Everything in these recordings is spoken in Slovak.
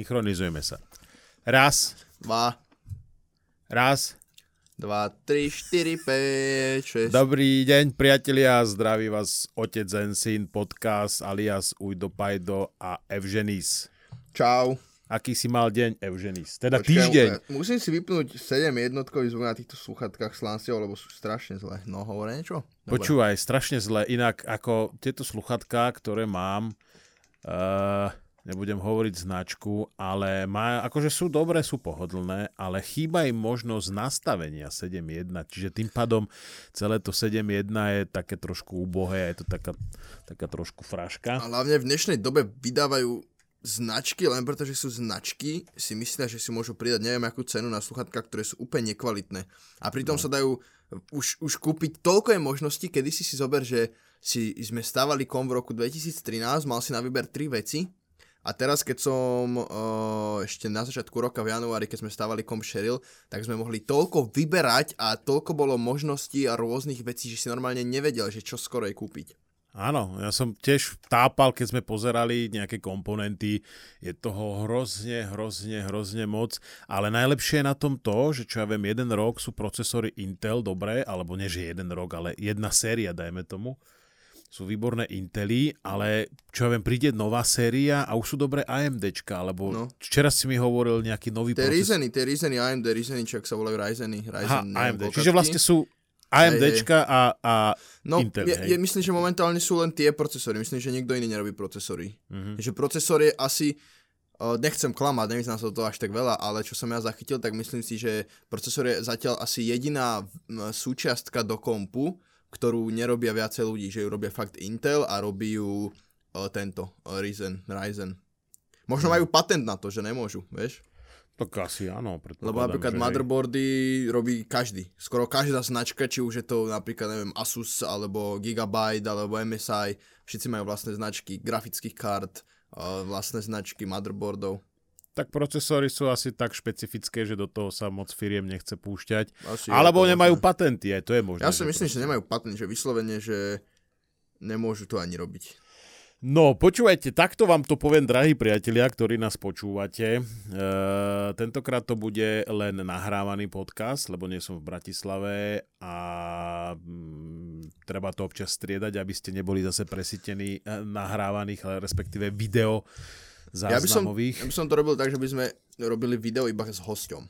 Synchronizujeme sa. Raz, Dva, raz. dva, tri, štyri, päť, šesť. Dobrý deň, priatelia, zdraví vás Otec Zen Syn, podcast alias Ujdo Pajdo a Evženis. Čau. Aký si mal deň, Evženis? Teda Počkaj, týždeň. mu- Musím si vypnúť 7 jednotkový zvuk na týchto sluchatkách s Lanciou, lebo sú strašne zlé. No, hovorí niečo? Dobre. Počúvaj, strašne zle. Inak ako tieto sluchatka, ktoré mám, uh, nebudem hovoriť značku, ale má, akože sú dobré, sú pohodlné, ale chýba im možnosť nastavenia 7.1, čiže tým pádom celé to 7.1 je také trošku ubohé, je to taká, taká trošku fraška. A hlavne v dnešnej dobe vydávajú značky, len preto, že sú značky, si myslia, že si môžu pridať neviem akú cenu na sluchatka, ktoré sú úplne nekvalitné. A pritom no. sa dajú už, už kúpiť toľko je možností, kedy si si zober, že si sme stávali kom v roku 2013, mal si na výber tri veci a teraz, keď som uh, ešte na začiatku roka v januári, keď sme stávali kom Sheryl, tak sme mohli toľko vyberať a toľko bolo možností a rôznych vecí, že si normálne nevedel, že čo skoro je kúpiť. Áno, ja som tiež tápal, keď sme pozerali nejaké komponenty, je toho hrozne, hrozne, hrozne moc, ale najlepšie je na tom to, že čo ja viem, jeden rok sú procesory Intel dobré, alebo nie, že jeden rok, ale jedna séria, dajme tomu, sú výborné Intely, ale čo ja viem, príde nová séria a už sú dobré AMDčka, alebo no. Včera si mi hovoril nejaký nový Tie procesor. Ryzeny, tie Ryzeny, AMD Ryzeny, čo ak sa volajú Ryzeny. Aha, Ryzen, neviem, AMD. Čiže vlastne sú AMDčka a, a No, Intel, je, je, myslím, že momentálne sú len tie procesory. Myslím, že nikto iný nerobí procesory. Mhm. Že procesor je asi, uh, nechcem klamať, nevyznám sa toho až tak veľa, ale čo som ja zachytil, tak myslím si, že procesor je zatiaľ asi jediná súčiastka do kompu, ktorú nerobia viacej ľudí, že ju robia fakt Intel a robí ju uh, tento, uh, Ryzen, Ryzen. Možno Mhm. majú patent na to, že nemôžu, vieš? tak asi áno. Lebo napríklad že motherboardy robí každý. Skoro každá značka, či už je to napríklad, neviem, Asus, alebo Gigabyte, alebo MSI, všetci majú vlastné značky grafických kart, uh, vlastné značky motherboardov. Tak procesory sú asi tak špecifické, že do toho sa moc firiem nechce púšťať. Asi Alebo to nemajú možné. patenty, aj to je možné. Ja si myslím, proste- že nemajú patent, že vyslovene, že nemôžu to ani robiť. No, počúvajte, takto vám to poviem, drahí priatelia, ktorí nás počúvate. E, tentokrát to bude len nahrávaný podcast, lebo nie som v Bratislave a mm, treba to občas striedať, aby ste neboli zase presytení e, nahrávaných, ale respektíve video Ja by, som, záznamových. ja by som to robil tak, že by sme robili video iba s hosťom.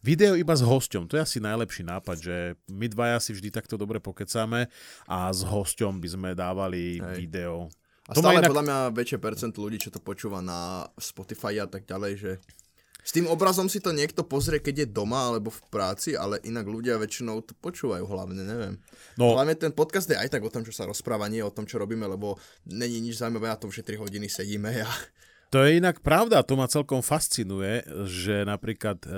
Video iba s hosťom, to je asi najlepší nápad, že my dvaja si vždy takto dobre pokecáme a s hosťom by sme dávali Hej. video. A To stále inak- podľa mňa väčšie percent ľudí, čo to počúva na Spotify a tak ďalej, že s tým obrazom si to niekto pozrie, keď je doma alebo v práci, ale inak ľudia väčšinou to počúvajú hlavne, neviem. No, Hlavne ten podcast je aj tak o tom, čo sa rozpráva, nie o tom, čo robíme, lebo není nič zaujímavé na tom, že 3 hodiny sedíme a To je inak pravda, to ma celkom fascinuje, že napríklad e,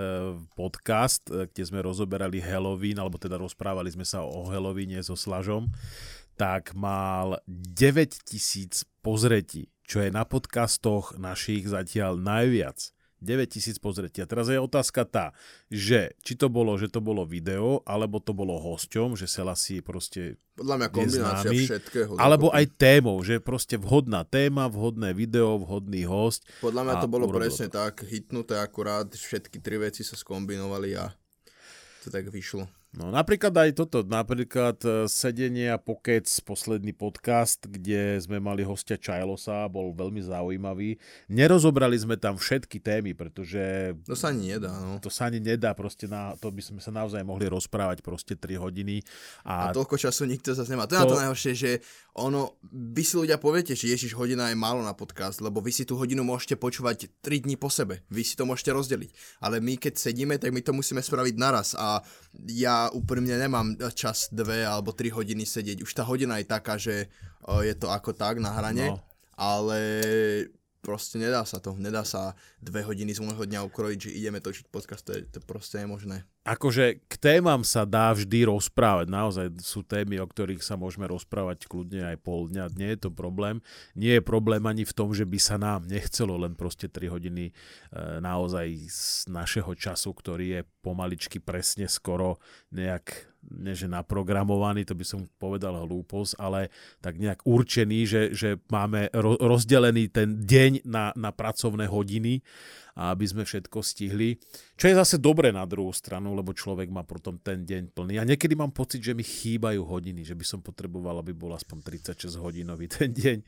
podcast, e, kde sme rozoberali Halloween, alebo teda rozprávali sme sa o Halloweene so Slažom, tak mal 9000 pozretí, čo je na podcastoch našich zatiaľ najviac. 9000 pozretí. A teraz je otázka tá, že či to bolo, že to bolo video, alebo to bolo hosťom, že Sela si proste podľa mňa kombinácia Neznámy, všetkého. alebo dokopy. aj témou, že proste vhodná téma, vhodné video, vhodný host. Podľa mňa to bolo presne tak, hitnuté akurát, všetky tri veci sa skombinovali a to tak vyšlo. No napríklad aj toto, napríklad e, sedenie a pokec, posledný podcast, kde sme mali hostia Čajlosa, bol veľmi zaujímavý. Nerozobrali sme tam všetky témy, pretože To sa ani nedá, no. to sa ani nedá, proste na, to by sme sa naozaj mohli rozprávať proste 3 hodiny. A A, toľko času nikto zase nemá. To je na To- to najhoršie, že ono, vy si ľudia poviete, že Ježiš hodina je málo na podcast, lebo vy si tú hodinu môžete počúvať 3 dní po sebe. Vy si to môžete rozdeliť. Ale my keď sedíme, tak my to musíme spraviť naraz a ja úprimne nemám čas 2 alebo 3 hodiny sedieť. Už tá hodina je taká, že o, je to ako tak na hrane, No. ale proste nedá sa to. Nedá sa dve hodiny z môjho dňa ukrojiť, že ideme točiť podcast, to je, to proste nemožné. akože k témam sa dá vždy rozprávať. Naozaj sú témy, o ktorých sa môžeme rozprávať kľudne aj pol dňa. Nie je to problém. Nie je problém ani v tom, že by sa nám nechcelo len proste 3 hodiny e, naozaj z našeho času, ktorý je pomaličky presne skoro nejak nie že naprogramovaný, to by som povedal hlúposť, ale tak nejak určený, že, že máme ro- rozdelený ten deň na, na pracovné hodiny a aby sme všetko stihli. Čo je zase dobre na druhú stranu, lebo človek má potom ten deň plný. A niekedy mám pocit, že mi chýbajú hodiny, že by som potreboval, aby bol aspoň 36 hodinový ten deň.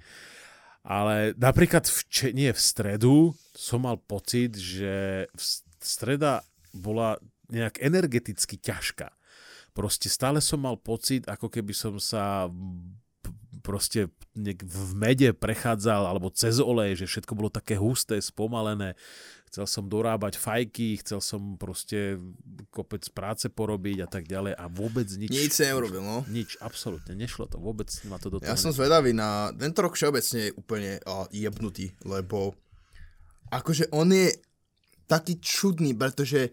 Ale napríklad v, nie v stredu som mal pocit, že v streda bola nejak energeticky ťažká. Proste stále som mal pocit, ako keby som sa proste v mede prechádzal alebo cez olej, že všetko bolo také husté, spomalené. Chcel som dorábať fajky, chcel som proste kopec práce porobiť a tak ďalej a vôbec nič. Nič sa neurobil, no. Nič, absolútne, nešlo to, vôbec ma to do toho Ja som zvedavý na, tento rok všeobecne je úplne uh, jebnutý, lebo akože on je taký čudný, pretože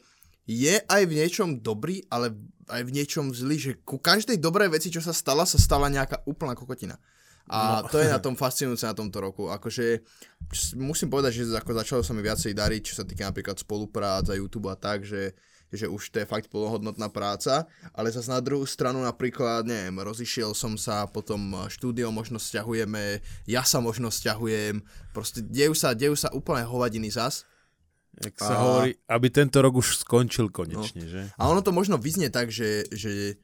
je aj v niečom dobrý, ale aj v niečom zlý, že ku každej dobrej veci, čo sa stala, sa stala nejaká úplná kokotina. A no. to je na tom fascinujúce na tomto roku. Akože musím povedať, že ako začalo sa mi viacej dariť, čo sa týka napríklad spolupráca, YouTube a tak, že, že už to je fakt plnohodnotná práca, ale zase na druhú stranu napríklad, neviem, rozišiel som sa, potom štúdio možno stiahujeme, ja sa možno stiahujem, proste dejú sa, dejú sa úplne hovadiny zas Jak sa a... hovorí, aby tento rok už skončil konečne, no. že? A ono to možno vyznie tak, že, že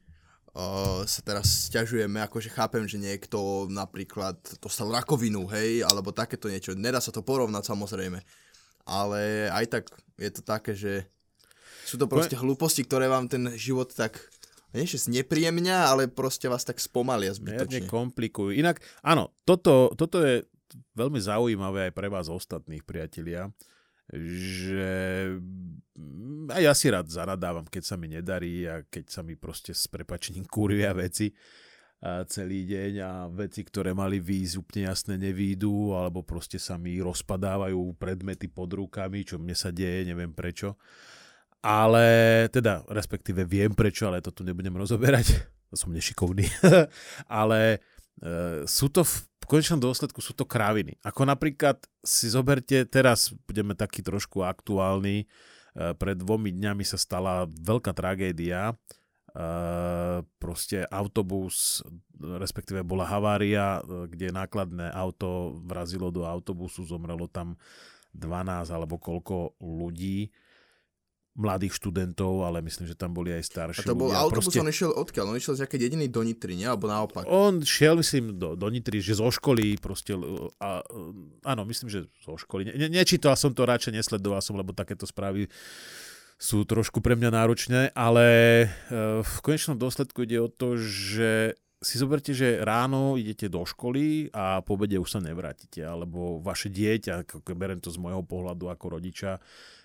uh, sa teraz stiažujeme, akože chápem, že niekto napríklad dostal rakovinu, hej, alebo takéto niečo. Nedá sa to porovnať samozrejme. Ale aj tak je to také, že sú to proste hlúposti, ktoré vám ten život tak nie že znepríjemňa, ale proste vás tak spomalia zbytočne. komplikujú. Inak, áno, toto, toto je veľmi zaujímavé aj pre vás ostatných priatelia, že mm, aj ja si rád zanadávam, keď sa mi nedarí a keď sa mi proste s prepačením kurvia veci a celý deň a veci, ktoré mali výjsť úplne jasne nevídu alebo proste sa mi rozpadávajú predmety pod rukami, čo mne sa deje, neviem prečo. Ale teda, respektíve viem prečo, ale to tu nebudem rozoberať, som nešikovný. ale e, sú to v konečnom dôsledku sú to kraviny. Ako napríklad si zoberte, teraz budeme taký trošku aktuálny, e, pred dvomi dňami sa stala veľká tragédia, e, proste autobus, respektíve bola havária, e, kde nákladné auto vrazilo do autobusu, zomrelo tam 12 alebo koľko ľudí mladých študentov, ale myslím, že tam boli aj starší A to bol ľudia. autobus, proste... on išiel odkiaľ? On išiel z nejakej dediny do Nitry, nie? Alebo naopak? On šiel, myslím, do, do Nitry, že zo školy proste, a, áno, myslím, že zo školy. Ne, nečítal som to, radšej nesledoval som, lebo takéto správy sú trošku pre mňa náročné, ale e, v konečnom dôsledku ide o to, že si zoberte, že ráno idete do školy a po obede už sa nevrátite, alebo vaše dieťa, berem to z môjho pohľadu ako rodiča,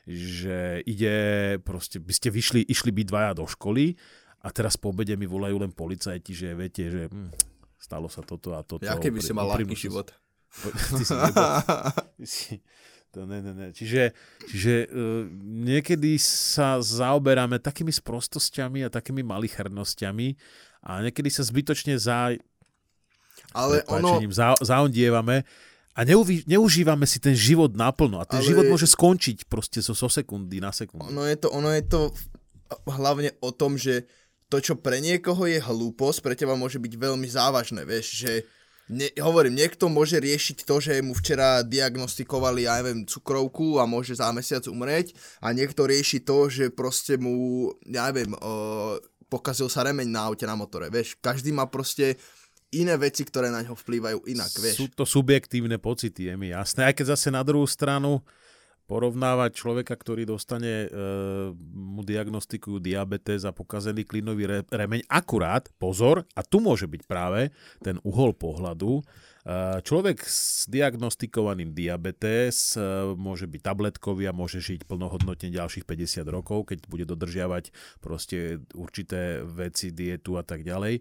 že ide, proste by ste vyšli, išli byť dvaja do školy a teraz po obede mi volajú len policajti, že viete, že hm, stalo sa toto a toto. Ja keby si mal ľahký život. Ty si, ty si, to ne, ne, ne. Čiže, čiže uh, niekedy sa zaoberáme takými sprostosťami a takými malichernosťami a niekedy sa zbytočne za, ale ono... za, zaondievame a neuví, neužívame si ten život naplno. A ten Ale... život môže skončiť proste zo so, so sekundy na sekundu. Ono je, to, ono je to hlavne o tom, že to, čo pre niekoho je hlúposť, pre teba môže byť veľmi závažné, vieš, že ne, hovorím, niekto môže riešiť to, že mu včera diagnostikovali, ja neviem, cukrovku a môže za mesiac umrieť a niekto rieši to, že proste mu, ja neviem, uh, pokazil sa remeň na aute na motore, vieš, každý má proste iné veci, ktoré na ňo vplývajú inak, vieš. Sú to subjektívne pocity, je mi jasné. Aj keď zase na druhú stranu porovnávať človeka, ktorý dostane, e, mu diagnostikujú diabetes a pokazený klinový re, remeň, akurát, pozor, a tu môže byť práve ten uhol pohľadu, e, Človek s diagnostikovaným diabetes e, môže byť tabletkový a môže žiť plnohodnotne ďalších 50 rokov, keď bude dodržiavať proste určité veci, dietu a tak ďalej.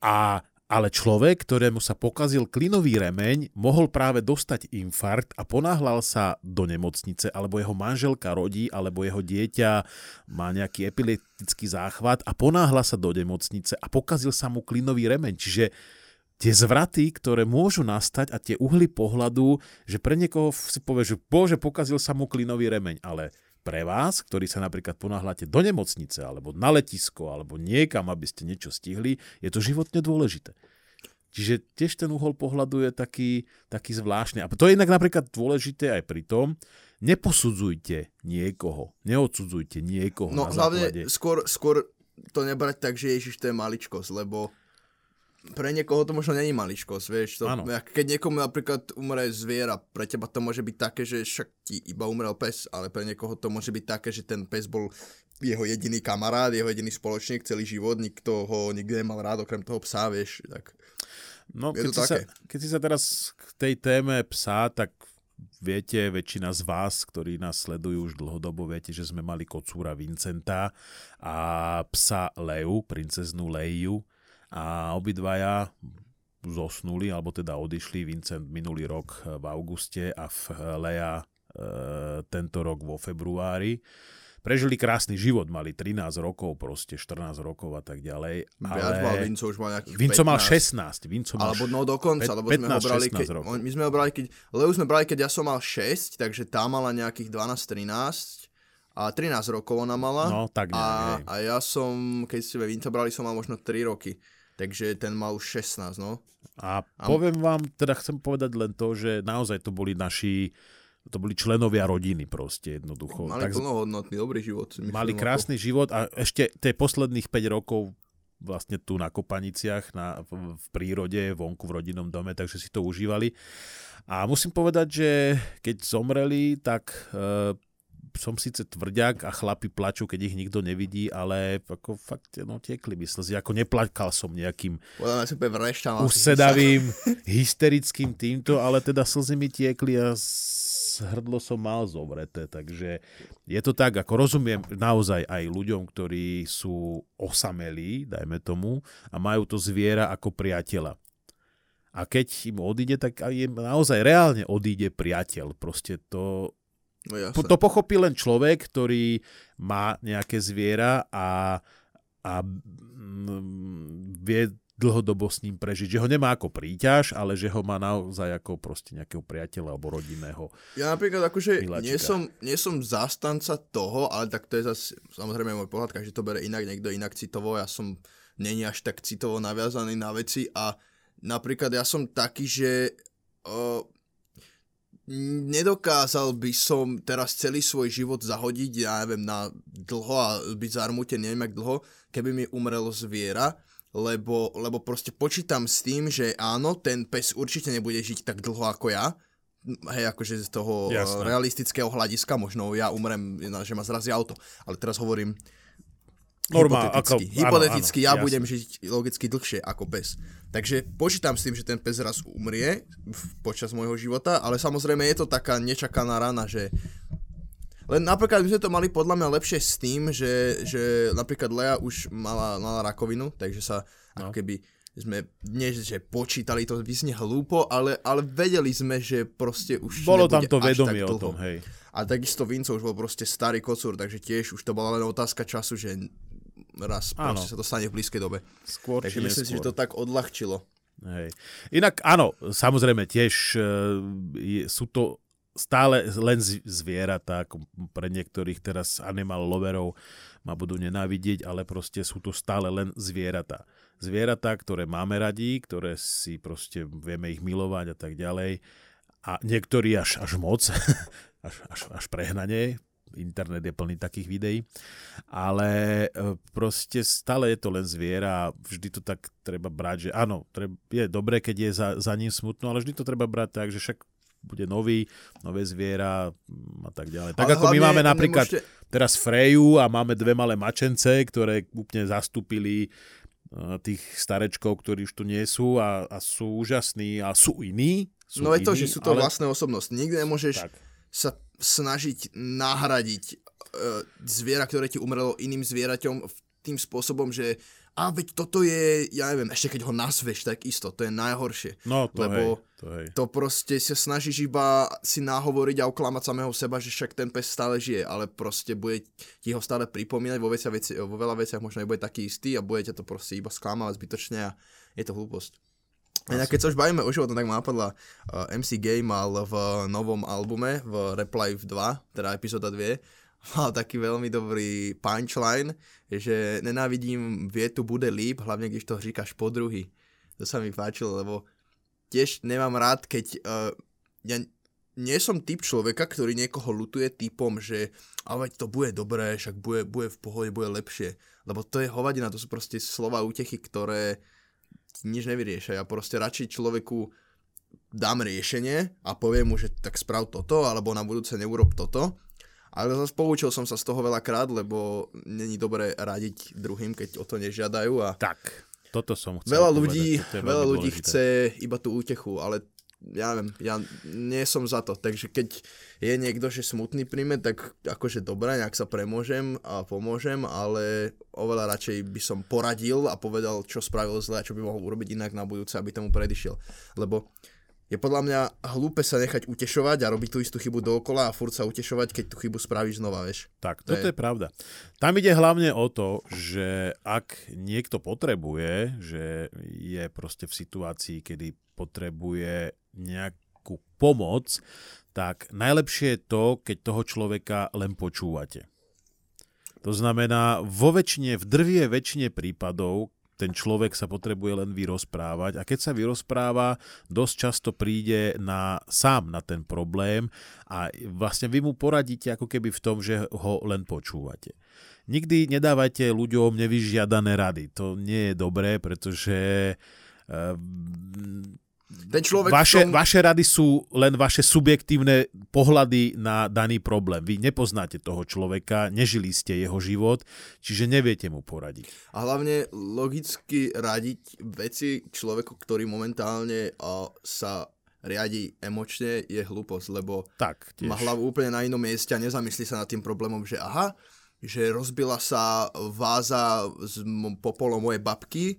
A ale človek, ktorému sa pokazil klinový remeň, mohol práve dostať infarkt a ponáhľal sa do nemocnice, alebo jeho manželka rodí, alebo jeho dieťa má nejaký epileptický záchvat a ponáhľa sa do nemocnice a pokazil sa mu klinový remeň. Čiže tie zvraty, ktoré môžu nastať a tie uhly pohľadu, že pre niekoho si povie, že bože, pokazil sa mu klinový remeň, ale pre vás, ktorí sa napríklad ponáhľate do nemocnice, alebo na letisko, alebo niekam, aby ste niečo stihli, je to životne dôležité. Čiže tiež ten uhol pohľadu je taký, taký zvláštny. A to je inak napríklad dôležité aj pri tom, neposudzujte niekoho, neodsudzujte niekoho No na hlavne skôr, skôr to nebrať tak, že Ježiš to je maličkosť, lebo pre niekoho to možno není maličkosť, vieš. To, keď niekomu napríklad umre zviera, pre teba to môže byť také, že však ti iba umrel pes, ale pre niekoho to môže byť také, že ten pes bol jeho jediný kamarát, jeho jediný spoločník celý život, nikto ho nikdy nemal rád okrem toho psa, vieš, tak No, keď, si sa, keď si sa teraz k tej téme psa, tak viete, väčšina z vás, ktorí nás sledujú už dlhodobo, viete, že sme mali kocúra Vincenta a psa Leu, princeznú Leiu a obidvaja zosnuli, alebo teda odišli. Vincent minulý rok v auguste a v Lea e, tento rok vo februári. Prežili krásny život, mali 13 rokov, proste 14 rokov a tak ďalej. viac mal, Ale... Vinco už mal nejakých Vinco mal 15. 16. Vinco mal Alebo no dokonca, Pe- lebo sme ho 15, brali, 16 keď, rokov. my sme ho brali, keď, Leu sme brali, keď ja som mal 6, takže tá mala nejakých 12-13 a 13 rokov ona mala. No, tak nejak, a, hej. a ja som, keď sme Vinca brali, som mal možno 3 roky. Takže ten mal už 16, no. A poviem vám, teda chcem povedať len to, že naozaj to boli naši, to boli členovia rodiny proste jednoducho. Mali tak plnohodnotný, dobrý život. myslím, mali ako- krásny život a ešte tie posledných 5 rokov vlastne tu na Kopaniciach, na, v, v prírode, vonku v rodinnom dome, takže si to užívali. A musím povedať, že keď zomreli, tak e, som síce tvrďak a chlapi plačú, keď ich nikto nevidí, ale ako fakt no, tiekli mi slzy. Ako neplakal som nejakým usedavým, hysterickým týmto, ale teda slzy mi tiekli a hrdlo som mal zovreté, takže je to tak, ako rozumiem naozaj aj ľuďom, ktorí sú osamelí, dajme tomu, a majú to zviera ako priateľa. A keď im odíde, tak im naozaj reálne odíde priateľ. Proste to, No to pochopí len človek, ktorý má nejaké zviera a, a mm, vie dlhodobo s ním prežiť. Že ho nemá ako príťaž, ale že ho má naozaj ako proste nejakého priateľa alebo rodinného. Ja napríklad akože Miláčika. nie som, nie som zastanca toho, ale tak to je zase samozrejme môj pohľad, každý to bere inak, niekto inak citovo, ja som není až tak citovo naviazaný na veci a napríklad ja som taký, že o, nedokázal by som teraz celý svoj život zahodiť, ja neviem, na dlho a byť zarmútený neviem jak dlho, keby mi umrelo zviera, lebo, lebo proste počítam s tým, že áno, ten pes určite nebude žiť tak dlho ako ja, hej, akože z toho. Jasne. realistického hľadiska, možno ja umrem, že ma zrazí auto, ale teraz hovorím Normál, hypoteticky. ako- áno, hypoteticky áno, ja jasné. budem žiť logicky dlhšie ako pes. Takže počítam s tým, že ten pes raz umrie v- počas môjho života, ale samozrejme je to taká nečakaná rana, že len napríklad my sme to mali podľa mňa lepšie s tým, že, že napríklad Lea už mala, mala rakovinu, takže sa No. ako keby sme, nie že počítali, to vyznie hlúpo, ale, ale vedeli sme, že proste už Bolo tam to vedomie o tom, hej. A takisto Vinco už bol proste starý kocúr, takže tiež už to bola len otázka času, že raz Áno. proste sa to stane v blízkej dobe. Skôr Takže myslím si, že to tak odľahčilo. Hej. Inak áno, samozrejme tiež e, je, sú to stále len zvieratá, ako pre niektorých teraz animal loverov ma budú nenávidieť, ale proste sú to stále len zvieratá. Zvieratá, ktoré máme radi, ktoré si proste vieme ich milovať a tak ďalej. A niektorí až, až moc, až, až, až prehnanie. Internet je plný takých videí. Ale e, proste stále je to len zviera a vždy to tak treba brať, že áno, je dobré, keď je za, za ním smutno, ale vždy to treba brať tak, že však bude nový, nové zviera a tak ďalej. Tak Ale ako my máme napríklad nemôžete- teraz Freju a máme dve malé mačence, ktoré úplne zastúpili eh, tých starečkov, ktorí už tu nie sú a, a sú úžasní a sú iní. Sú No je to, iní, že sú to ale... vlastné osobnosti. Nikdy nemôžeš Tak. sa snažiť nahradiť uh, zviera, ktoré ti umrelo iným zvieraťom tým spôsobom, že a veď toto je, ja neviem, ešte keď ho nazveš, tak isto, to je najhoršie. No to Lebo hej, to hej. To proste sa snažíš iba si nahovoriť a oklamať samého seba, že však ten pes stále žije, ale proste bude ti ho stále pripomínať, vo, veci, vo veľa veciach možno nebude taký istý a budete to proste iba sklamávať zbytočne a je to hlúposť. Inak keď sa už bavíme o životom, tak ma napadla uh, MC Gay mal v novom albume, v Reply 2, teda epizóda 2, mal taký veľmi dobrý punchline, že nenávidím vietu bude líp, hlavne když to říkáš po druhý. To sa mi páčilo, lebo tiež nemám rád, keď uh, ja nie som typ človeka, ktorý niekoho lutuje typom, že ale to bude dobré, však bude, bude v pohode, bude lepšie. Lebo to je hovadina, to sú proste slova útechy, ktoré nič nevyriešia. Ja proste radšej človeku dám riešenie a poviem mu, že tak sprav toto, alebo na budúce neurob toto. Ale zase poučil som sa z toho veľakrát, lebo není dobré radiť druhým, keď o to nežiadajú. A tak, toto som chcel Veľa povedať, ľudí, veľa ľudí dôležité. chce iba tú útechu, ale ja neviem, ja nie som za to, takže keď je niekto, že smutný príjme, tak akože dobré, nejak sa premôžem a pomôžem, ale oveľa radšej by som poradil a povedal, čo spravil zle a čo by mohol urobiť inak na budúce, aby tomu predišiel. Lebo je podľa mňa hlúpe sa nechať utešovať a robiť tú istú chybu dookola a furt sa utešovať, keď tú chybu spravíš znova, vieš. Tak, To toto je- je pravda. Tam ide hlavne o to, že ak niekto potrebuje, že je proste v situácii, kedy potrebuje nejakú pomoc, tak najlepšie je to, keď toho človeka len počúvate. To znamená, vo väčšine, v drvie väčšine prípadov, ten človek sa potrebuje len vyrozprávať a keď sa vyrozpráva, dosť často príde na, sám na ten problém a vlastne vy mu poradíte ako keby v tom, že ho len počúvate. Nikdy nedávajte ľuďom nevyžiadané rady. To nie je dobré, pretože eh, Ten človek vaše, tom... vaše rady sú len vaše subjektívne pohľady na daný problém. Vy nepoznáte toho človeka, nežili ste jeho život, čiže neviete mu poradiť. A hlavne logicky radiť veci človeku, ktorý momentálne uh, sa riadi emočne, je hlúposť, lebo Tak, tiež. má hlavu úplne na inom mieste a nezamyslí sa nad tým problémom, že aha, že rozbila sa váza m- popolom mojej babky,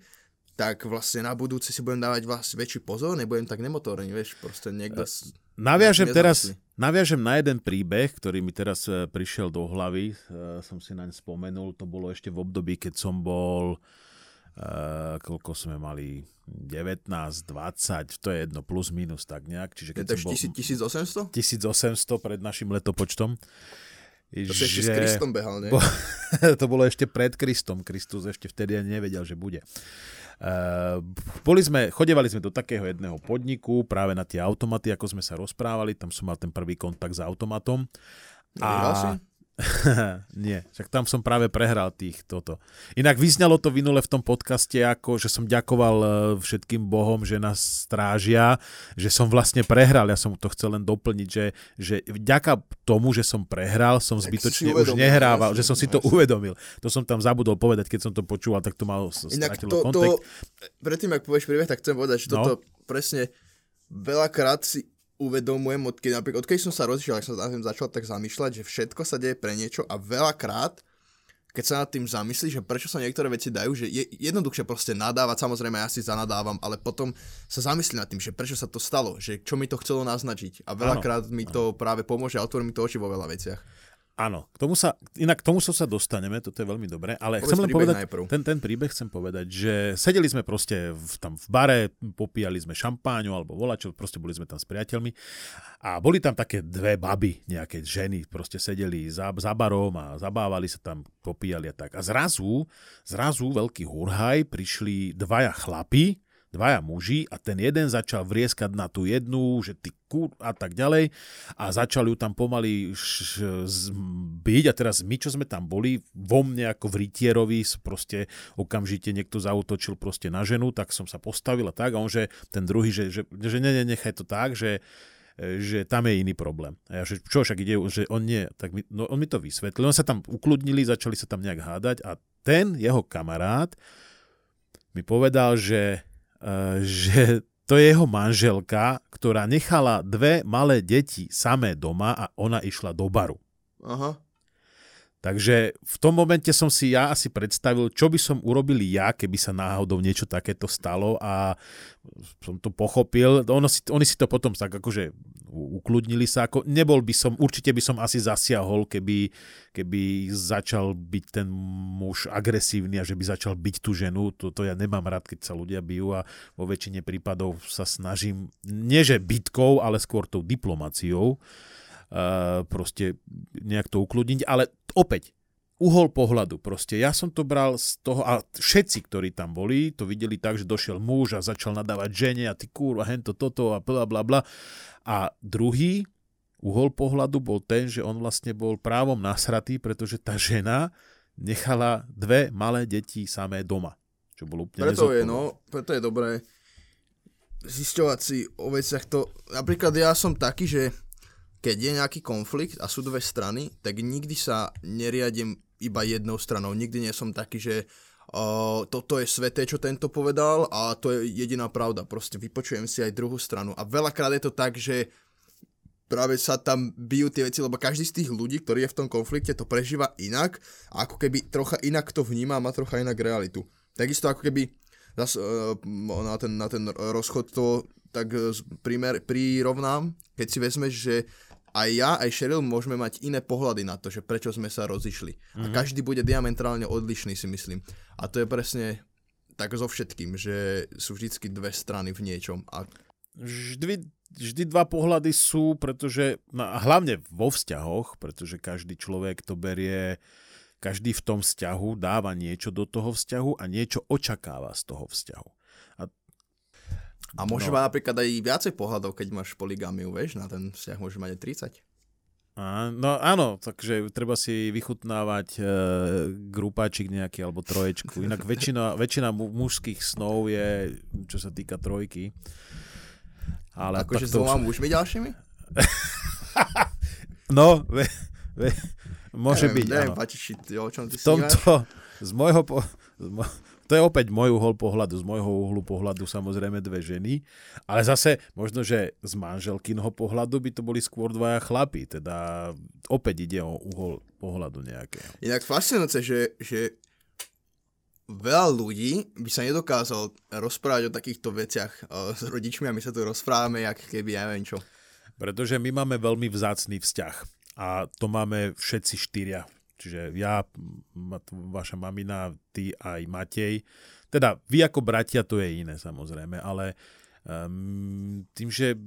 tak vlastne na budúce si budem dávať vás väčší pozor, nebudem tak nemotorný, vieš, proste niekto... s- Naviažem teraz, naviažem na jeden príbeh, ktorý mi teraz e, prišiel do hlavy, e, som si naň spomenul, to bolo ešte v období, keď som bol, e, koľko sme mali, 19, 20, to je jedno, plus minus tak nejak, čiže Je keď som bol 1800? 1800 pred našim letopočtom. To si ešte s Kristom behal, ne? Bo- to bolo ešte pred Kristom. Kristus ešte vtedy ani nevedel, že bude. Uh, boli sme, chodevali sme do takého jedného podniku, práve na tie automaty, ako sme sa rozprávali, tam som mal ten prvý kontakt s automatom. Si? Nie, však tam som práve prehral tých toto. Inak vyznalo to minule v tom podcaste, ako že som ďakoval e, všetkým bohom, že nás strážia, že som vlastne prehral. Ja som to chcel len doplniť, že, že vďaka tomu, že som prehral, som zbytočne si už uvedomil, nehrával, že som si to uvedomil. To som tam zabudol povedať, keď som to počúval, tak to malo Inak to, to, kontext. predtým, ak povieš príbeh, tak chcem povedať, že No. toto presne veľakrát si uvedomujem, odkedy, napríklad, odkedy som sa rozišiel, ak som sa tým začal tak zamýšľať, že všetko sa deje pre niečo a veľakrát, keď sa nad tým zamyslíš, že prečo sa niektoré veci dajú, že je jednoduchšie proste nadávať, samozrejme ja si zanadávam, ale potom sa zamyslím nad tým, že prečo sa to stalo, že čo mi to chcelo naznačiť a veľakrát mi to práve pomôže a otvorí mi to oči vo veľa veciach. Áno, k tomu sa, inak k tomu sa dostaneme, toto je veľmi dobré, ale Povedz chcem len povedať, najprv. ten, ten príbeh chcem povedať, že sedeli sme proste v, tam v bare, popíjali sme šampáňu alebo volačo, proste boli sme tam s priateľmi a boli tam také dve baby, nejaké ženy, proste sedeli za, za barom a zabávali sa tam, popíjali a tak. A zrazu, zrazu veľký hurhaj, prišli dvaja chlapi, dvaja muži a ten jeden začal vrieskať na tú jednu, že ty kur a tak ďalej a začal ju tam pomaly byť a teraz my, čo sme tam boli, vo mne ako v rytierovi proste okamžite niekto zautočil proste na ženu, tak som sa postavil a tak a on, že ten druhý, že, že, že ne, ne, nechaj to tak, že že tam je iný problém. A ja, že čo však ide, že on nie, tak mi, no, on mi to vysvetlil. On sa tam ukludnili, začali sa tam nejak hádať a ten jeho kamarát mi povedal, že, že to je jeho manželka, ktorá nechala dve malé deti samé doma a ona išla do baru. Aha. Takže v tom momente som si ja asi predstavil, čo by som urobil ja, keby sa náhodou niečo takéto stalo a som to pochopil. Ono si, oni si to potom tak akože ukludnili sa. Ako, nebol by som, určite by som asi zasiahol, keby, keby začal byť ten muž agresívny a že by začal byť tú ženu. To, to ja nemám rád, keď sa ľudia bijú a vo väčšine prípadov sa snažím, nie že bitkou, ale skôr tou diplomáciou proste nejak to ukludniť, ale opäť, uhol pohľadu proste. Ja som to bral z toho, a všetci, ktorí tam boli, to videli tak, že došiel muž a začal nadávať žene a ty kurva, hento, toto a bla bla bla. A druhý uhol pohľadu bol ten, že on vlastne bol právom nasratý, pretože tá žena nechala dve malé deti samé doma. Čo bolo úplne Preto je, no, preto je dobré zisťovať si o veciach to. Napríklad ja som taký, že keď je nejaký konflikt a sú dve strany, tak nikdy sa neriadím iba jednou stranou. Nikdy nie som taký, že uh, toto je sveté, čo tento povedal a to je jediná pravda. Proste vypočujem si aj druhú stranu. A veľakrát je to tak, že práve sa tam bijú tie veci, lebo každý z tých ľudí, ktorý je v tom konflikte, to prežíva inak a ako keby trocha inak to vníma a má trocha inak realitu. Takisto ako keby zas, uh, na, ten, na ten rozchod to tak primer, prirovnám, keď si vezmeš, že aj ja, aj Cheryl môžeme mať iné pohľady na to, že prečo sme sa rozišli. Mm-hmm. A mhm. každý bude diametrálne odlišný, si myslím. A to je presne tak so všetkým, že sú vždycky dve strany v niečom. A... Vždy, vždy dva pohľady sú, pretože, no, hlavne vo vzťahoch, pretože každý človek to berie, každý v tom vzťahu dáva niečo do toho vzťahu a niečo očakáva z toho vzťahu. A môže no. mať napríklad aj viacej pohľadov, keď máš poligamiu, vieš, na ten vzťah môže mať aj 30. A, no áno, takže treba si vychutnávať e, grupáčik nejaký alebo troječku. Inak väčšina, väčšina mužských snov je, čo sa týka trojky. Ale akože s dvoma mužmi ďalšími? no, ve, ve, môže neviem, byť, neviem, áno. Pači, o čom ty v tomto, z môjho, po, z môjho to je opäť môj uhol pohľadu, z môjho uhlu pohľadu samozrejme dve ženy, ale zase možno, že z manželkinho pohľadu by to boli skôr dvaja chlapí, teda opäť ide o uhol pohľadu nejakého. Inak fascinujúce, že, že veľa ľudí by sa nedokázal rozprávať o takýchto veciach s rodičmi a my sa tu rozprávame, jak keby ja neviem čo. Pretože my máme veľmi vzácný vzťah a to máme všetci štyria Čiže ja, vaša mamina, ty aj Matej. Teda vy ako bratia to je iné samozrejme, ale um, tým, že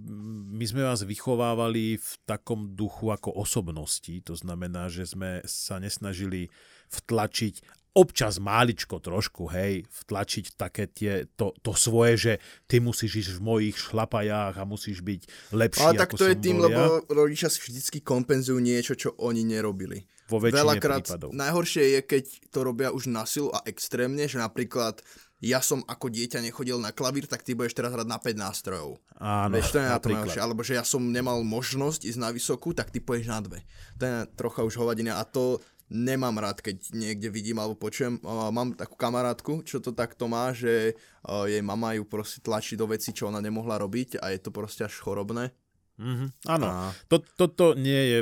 my sme vás vychovávali v takom duchu ako osobnosti, to znamená, že sme sa nesnažili vtlačiť občas máličko trošku, hej, vtlačiť také tie, to, to svoje, že ty musíš ísť v mojich šlapajách a musíš byť lepší Ale tak to je tým, lebo rodičia si vždycky kompenzujú niečo, čo oni nerobili. Vo väčšine Veľakrát prípadov. najhoršie je, keď to robia už na silu a extrémne, že napríklad ja som ako dieťa nechodil na klavír, tak ty budeš teraz hrať na 5 nástrojov. Áno, Vieš, to je na to najhoršie. Alebo že ja som nemal možnosť ísť na vysokú, tak ty pôjdeš na dve. To je trocha už hovadina a to nemám rád, keď niekde vidím alebo počujem. Uh, mám takú kamarátku, čo to takto má, že uh, jej mama ju proste tlačí do veci, čo ona nemohla robiť a je to proste až chorobné. Mm-hmm, áno, a... to, toto nie je,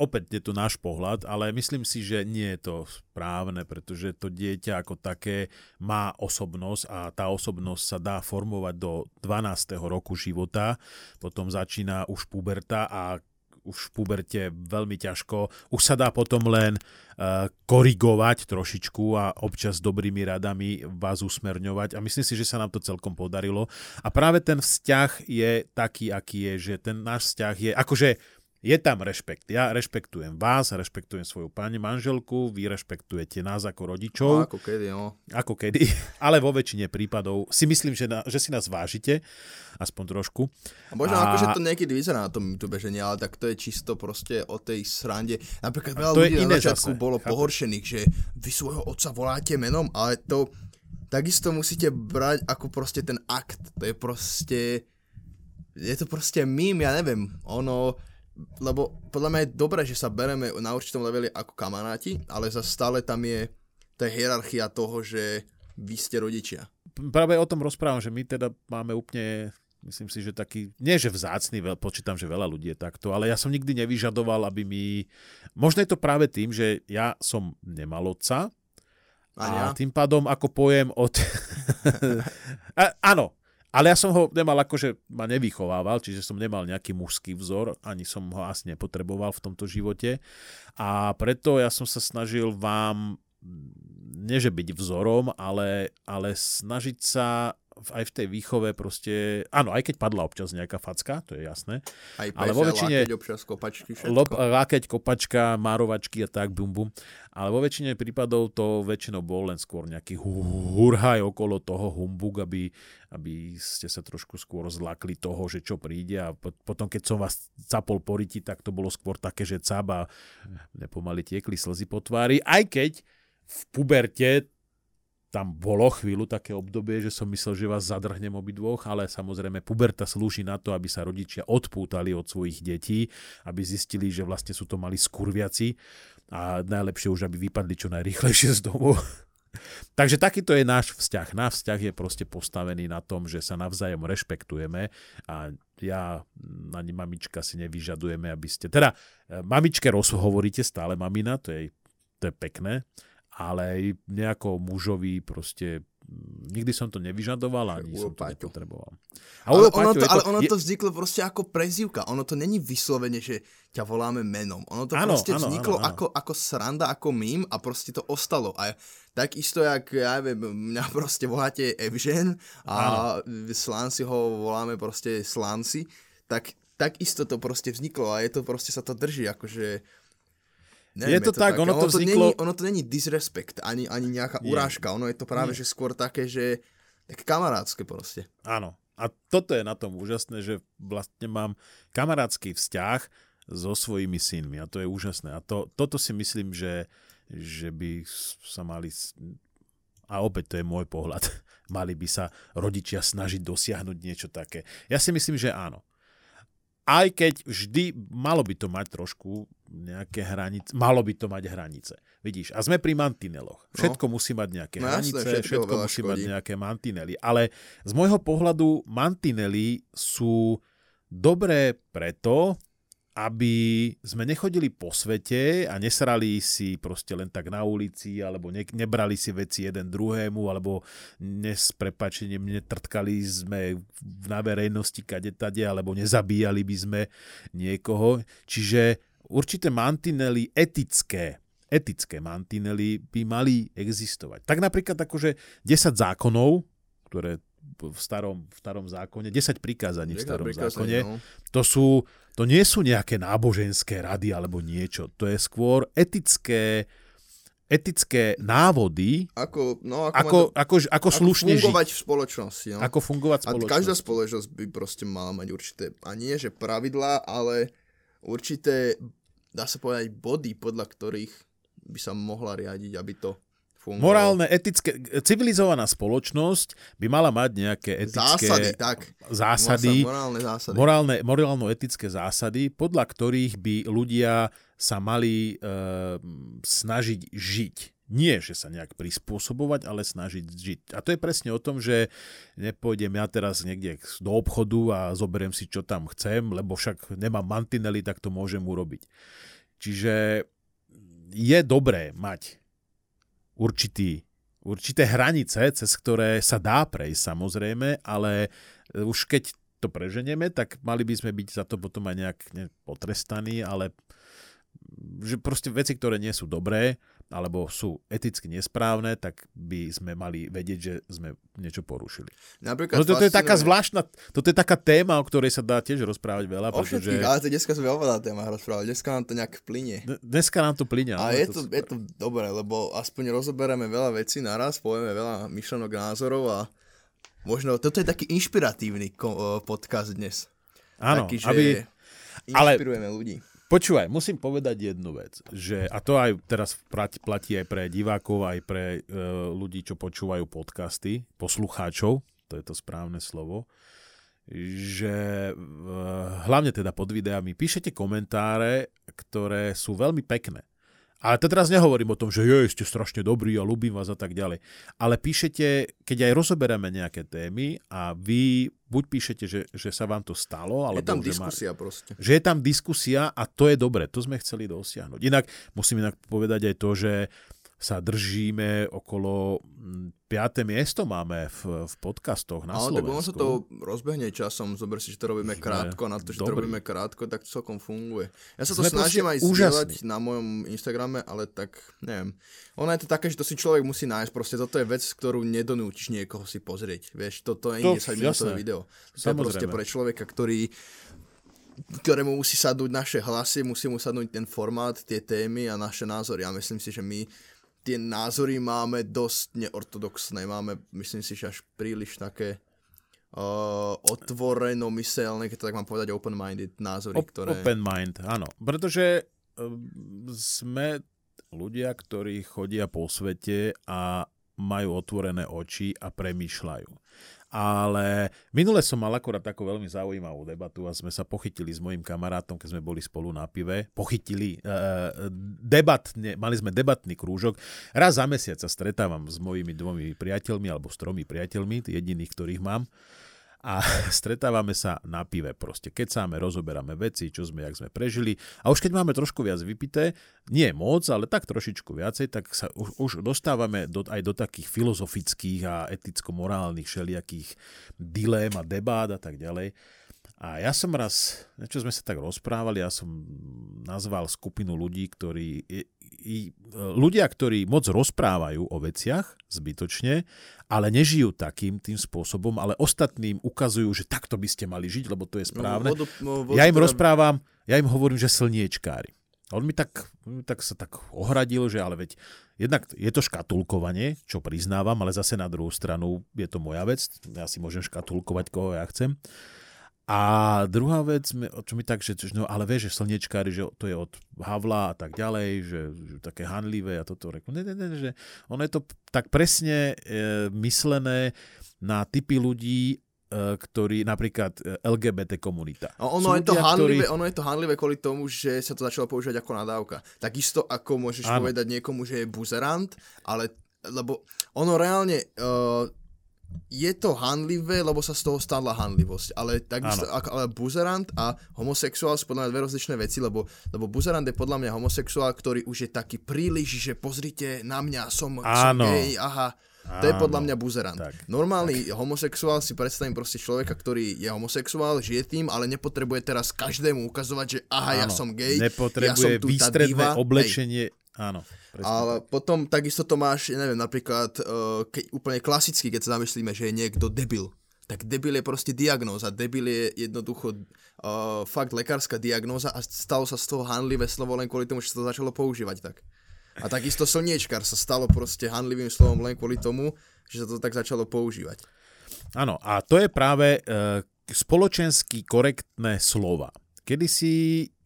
opäť je to náš pohľad, ale myslím si, že nie je to správne, pretože to dieťa ako také má osobnosť a tá osobnosť sa dá formovať do 12. roku života, potom začína už puberta a už v puberte veľmi ťažko. Už sa dá potom len uh, korigovať trošičku a občas dobrými radami vás usmerňovať a myslím si, že sa nám to celkom podarilo. A práve ten vzťah je taký, aký je, že ten náš vzťah je, akože je tam rešpekt. Ja rešpektujem vás, rešpektujem svoju pani manželku, vy rešpektujete nás ako rodičov. No, ako kedy, no. Ako kedy, ale vo väčšine prípadov si myslím, že, na, že si nás vážite, aspoň trošku. A možno a... akože to niekedy vyzerá na tom YouTube, že nie, ale tak to je čisto proste o tej srande. Napríklad veľa ľudí na začiatku zase. bolo chápem. pohoršených, že vy svojho otca voláte menom, ale to takisto musíte brať ako proste ten akt. To je proste... Je to proste mím, ja neviem. Ono lebo podľa mňa je dobré, že sa bereme na určitom leveli ako kamaráti, ale za stále tam je tá hierarchia toho, že vy ste rodičia. Práve o tom rozprávam, že my teda máme úplne myslím si, že taký, nie že vzácný, počítam, že veľa ľudí je takto, ale ja som nikdy nevyžadoval, aby mi, možno je to práve tým, že ja som nemal otca, a, a tým pádom, ako pojem od... a, áno, ale ja som ho nemal akože ma nevychovával, čiže som nemal nejaký mužský vzor, ani som ho asi nepotreboval v tomto živote. A preto ja som sa snažil vám, neže byť vzorom, ale, ale snažiť sa aj v tej výchove proste, áno, aj keď padla občas nejaká facka, to je jasné. Aj Ale vo väčšine- lákeť, občas kopačky, všetko. Lákeť, kopačka, márovačky a tak, bum bum. Ale vo väčšine prípadov to väčšinou bol len skôr nejaký hu- hurhaj okolo toho humbug, aby, aby ste sa trošku skôr zlakli toho, že čo príde a po- potom, keď som vás capol po riti, tak to bolo skôr také, že cap a nepomaly tiekli slzy po tvári. Aj keď v puberte tam bolo chvíľu také obdobie, že som myslel, že vás zadrhnem obidvoch, ale samozrejme puberta slúži na to, aby sa rodičia odpútali od svojich detí, aby zistili, že vlastne sú to mali skurviaci a najlepšie už, aby vypadli čo najrýchlejšie z domu. Takže takýto je náš vzťah. Náš vzťah je proste postavený na tom, že sa navzájom rešpektujeme a ja ani mamička si nevyžadujeme, aby ste... Teda e, mamičke rozhovoríte stále mamina, to je, to je pekné, ale nejako mužovi proste nikdy som to nevyžadoval ani som to nepotreboval. A Ale ono, to, ale ono to vzniklo proste ako prezivka. Ono to není vyslovene, že ťa voláme menom. Ono to Áno, proste áno, vzniklo áno, áno. Ako, ako sranda, ako mím a proste to ostalo. A takisto, jak ja neviem, mňa proste voláte Evžen a Slansi ho voláme proste Slansi, tak takisto to proste vzniklo a je to proste sa to drží, akože... Je to tak, také. ono to to vzniklo- Není, ono to není disrespekt, ani, ani nejaká Nie. urážka, ono je to práve, že skôr také, že tak kamarádske proste. Áno. A toto je na tom úžasné, že vlastne mám kamarátsky vzťah so svojimi synmi a to je úžasné. A to, toto si myslím, že, že by sa mali, a opäť to je môj pohľad, mali by sa rodičia snažiť dosiahnuť niečo také. Ja si myslím, že áno. Aj keď vždy malo by to mať trošku nejaké hranice, malo by to mať hranice. Vidíš, a sme pri mantineloch. Všetko musí mať nejaké No hranice, všetko všetko musí škodí. mať nejaké mantinely. Ale z môjho pohľadu mantinely sú dobré preto, aby sme nechodili po svete a nesrali si proste len tak na ulici, alebo ne, nebrali si veci jeden druhému, alebo nes, prepačením netrtkali sme na verejnosti kade tade, alebo nezabíjali by sme niekoho. Čiže určité mantinely etické, etické mantinely by mali existovať. Tak napríklad akože 10 zákonov, ktoré v starom, v starom zákone, 10 prikázaní v starom zákone, no. to sú, to nie sú nejaké náboženské rady alebo niečo. To je skôr etické, etické návody, Ako, no, ako, ako, to- ako, ako, slušne fungovať žiť. v spoločnosti. No. Ako fungovať a spoločnosť. každá spoločnosť by proste mala mať určité, a nie že pravidlá, ale určité, dá sa povedať, body, podľa ktorých by sa mohla riadiť, aby to fungovalo. Morálne, etické, civilizovaná spoločnosť by mala mať nejaké etické Zásady, tak. zásady Morálne zásady. morálne, morálno-etické zásady, podľa ktorých by ľudia sa mali e, snažiť žiť. Nie, že sa nejak prispôsobovať, ale snažiť žiť. A to je presne o tom, že nepôjdem ja teraz niekde do obchodu a zoberiem si, čo tam chcem, lebo však nemám mantinely, tak to môžem urobiť. Čiže je dobré mať určitý, určité hranice, cez ktoré sa dá prejsť samozrejme, ale e, už keď to preženieme, tak mali by sme byť za to potom aj nejak ne, potrestaní, ale že proste veci, ktoré nie sú dobré, alebo sú eticky nesprávne, tak by sme mali vedieť, že sme niečo porušili. Napríklad No toto je taká fascinuje- zvláštna, toto je taká téma, o ktorej sa dá tiež rozprávať veľa, O pretože všetkých, ale to dneska sme oveľa témach rozprávali, dneska nám to nejak plynie. d- dneska nám to plyne. A je to, super. je to dobré, lebo aspoň rozoberieme veľa vecí naraz, povieme veľa myšlenok, názorov a možno toto je taký inšpiratívny podcast dnes. Áno, taký, že aby, ale- inšpirujeme ľudí. Počúvaj, musím povedať jednu vec, že, a to aj teraz plat- platí aj pre divákov, aj pre e, ľudí, čo počúvajú podcasty, poslucháčov, to je to správne slovo, že e, hlavne teda pod videami píšete komentáre, ktoré sú veľmi pekné. Ale to teraz nehovorím o tom, že je, ste strašne dobrí a ľúbim vás a tak ďalej. Ale píšete, keď aj rozoberáme nejaké témy a vy buď píšete, že, že sa vám to stalo, alebo Je tam že má- diskusia proste. že je tam diskusia a to je dobre, to sme chceli dosiahnuť. Inak musím inak povedať aj to, že sa držíme okolo 5. miesto máme v, v podcastoch na Ale Slovensku. tak ono sa to rozbehne časom, zober si, že to robíme krátko, na to, že Dobrý. to robíme krátko, tak to celkom funguje. Ja sa to Sme snažím aj zdieľať na mojom Instagrame, ale tak, neviem. Ono je to také, že to si človek musí nájsť, proste toto je vec, ktorú nedonútiš niekoho si pozrieť, vieš, toto je to, 10 minútové video. To Samozrejme. je proste pre človeka, ktorý ktorému musí sadnúť naše hlasy, musí mu sadnúť ten formát, tie témy a naše názory. A myslím si, že my tie názory máme dosť neortodoxné. Máme, myslím si, že až príliš také uh, otvoreno myselné, keď to tak mám povedať, open-minded názory, o- ktoré... Open mind, áno. Pretože uh, sme ľudia, ktorí chodia po svete a majú otvorené oči a premýšľajú. Ale minule som mal akorát takú veľmi zaujímavú debatu a sme sa pochytili s mojim kamarátom, keď sme boli spolu na pive. Pochytili, uh, debatne, mali sme debatný krúžok. Raz za mesiac sa stretávam s mojimi dvomi priateľmi alebo s tromi priateľmi, jediných, ktorých mám a stretávame sa na pive proste. Keď sáme, rozoberáme veci, čo sme, jak sme prežili a už keď máme trošku viac vypité, nie moc, ale tak trošičku viacej, tak sa už, už dostávame do, aj do takých filozofických a eticko-morálnych všelijakých dilém a debát a tak ďalej. A ja som raz, niečo sme sa tak rozprávali, ja som nazval skupinu ľudí, ktorí, i, i, ľudia, ktorí moc rozprávajú o veciach zbytočne, ale nežijú takým tým spôsobom, ale ostatným ukazujú, že takto by ste mali žiť, lebo to je no, správne. No, vodu, no, vodu, ja im teda... rozprávam, ja im hovorím, že slniečkári. On mi tak, tak sa tak ohradil, že ale veď jednak je to škatulkovanie, čo priznávam, ale zase na druhú stranu je to moja vec, ja si môžem škatulkovať, koho ja chcem. A druhá vec, čo mi tak, že no, ale vieš, že slnečkári, že to je od Havla a tak ďalej, že, že také hanlivé a toto reku. Ne, ne, ne, že ono je to tak presne e, myslené na typy ľudí, e, ktorí napríklad e, LGBT komunita. A ono, je to ľudia, hanlivé, ktorí... ono je to hanlivé kvôli tomu, že sa to začalo používať ako nadávka. Takisto ako môžeš ano. povedať niekomu, že je buzerant, ale lebo ono reálne uh, je to hanlivé, lebo sa z toho stala hanlivosť, ale takisto, ale buzerant a homosexuál sú podľa mňa dve rozličné veci, lebo, lebo buzerant je podľa mňa homosexuál, ktorý už je taký príliš, že pozrite na mňa, som, som gay, aha. To je podľa mňa buzerant. Tak, Normálny tak. homosexuál si predstavím proste človeka, ktorý je homosexuál, žije tým, ale nepotrebuje teraz každému ukazovať, že aha, Áno. ja som gay, nepotrebuje ja som tu výstredné oblečenie. Hej. Áno. Presne. Ale potom takisto to máš, neviem, napríklad uh, keď, úplne klasicky, keď sa zamyslíme, že je niekto debil. Tak debil je proste diagnóza. Debil je jednoducho uh, fakt lekárska diagnóza a stalo sa z toho hanlivé slovo len kvôli tomu, že sa to začalo používať tak. A takisto slniečkar sa stalo proste hanlivým slovom len kvôli tomu, že sa to tak začalo používať. Áno, a to je práve uh, spoločensky korektné slova. Kedy si,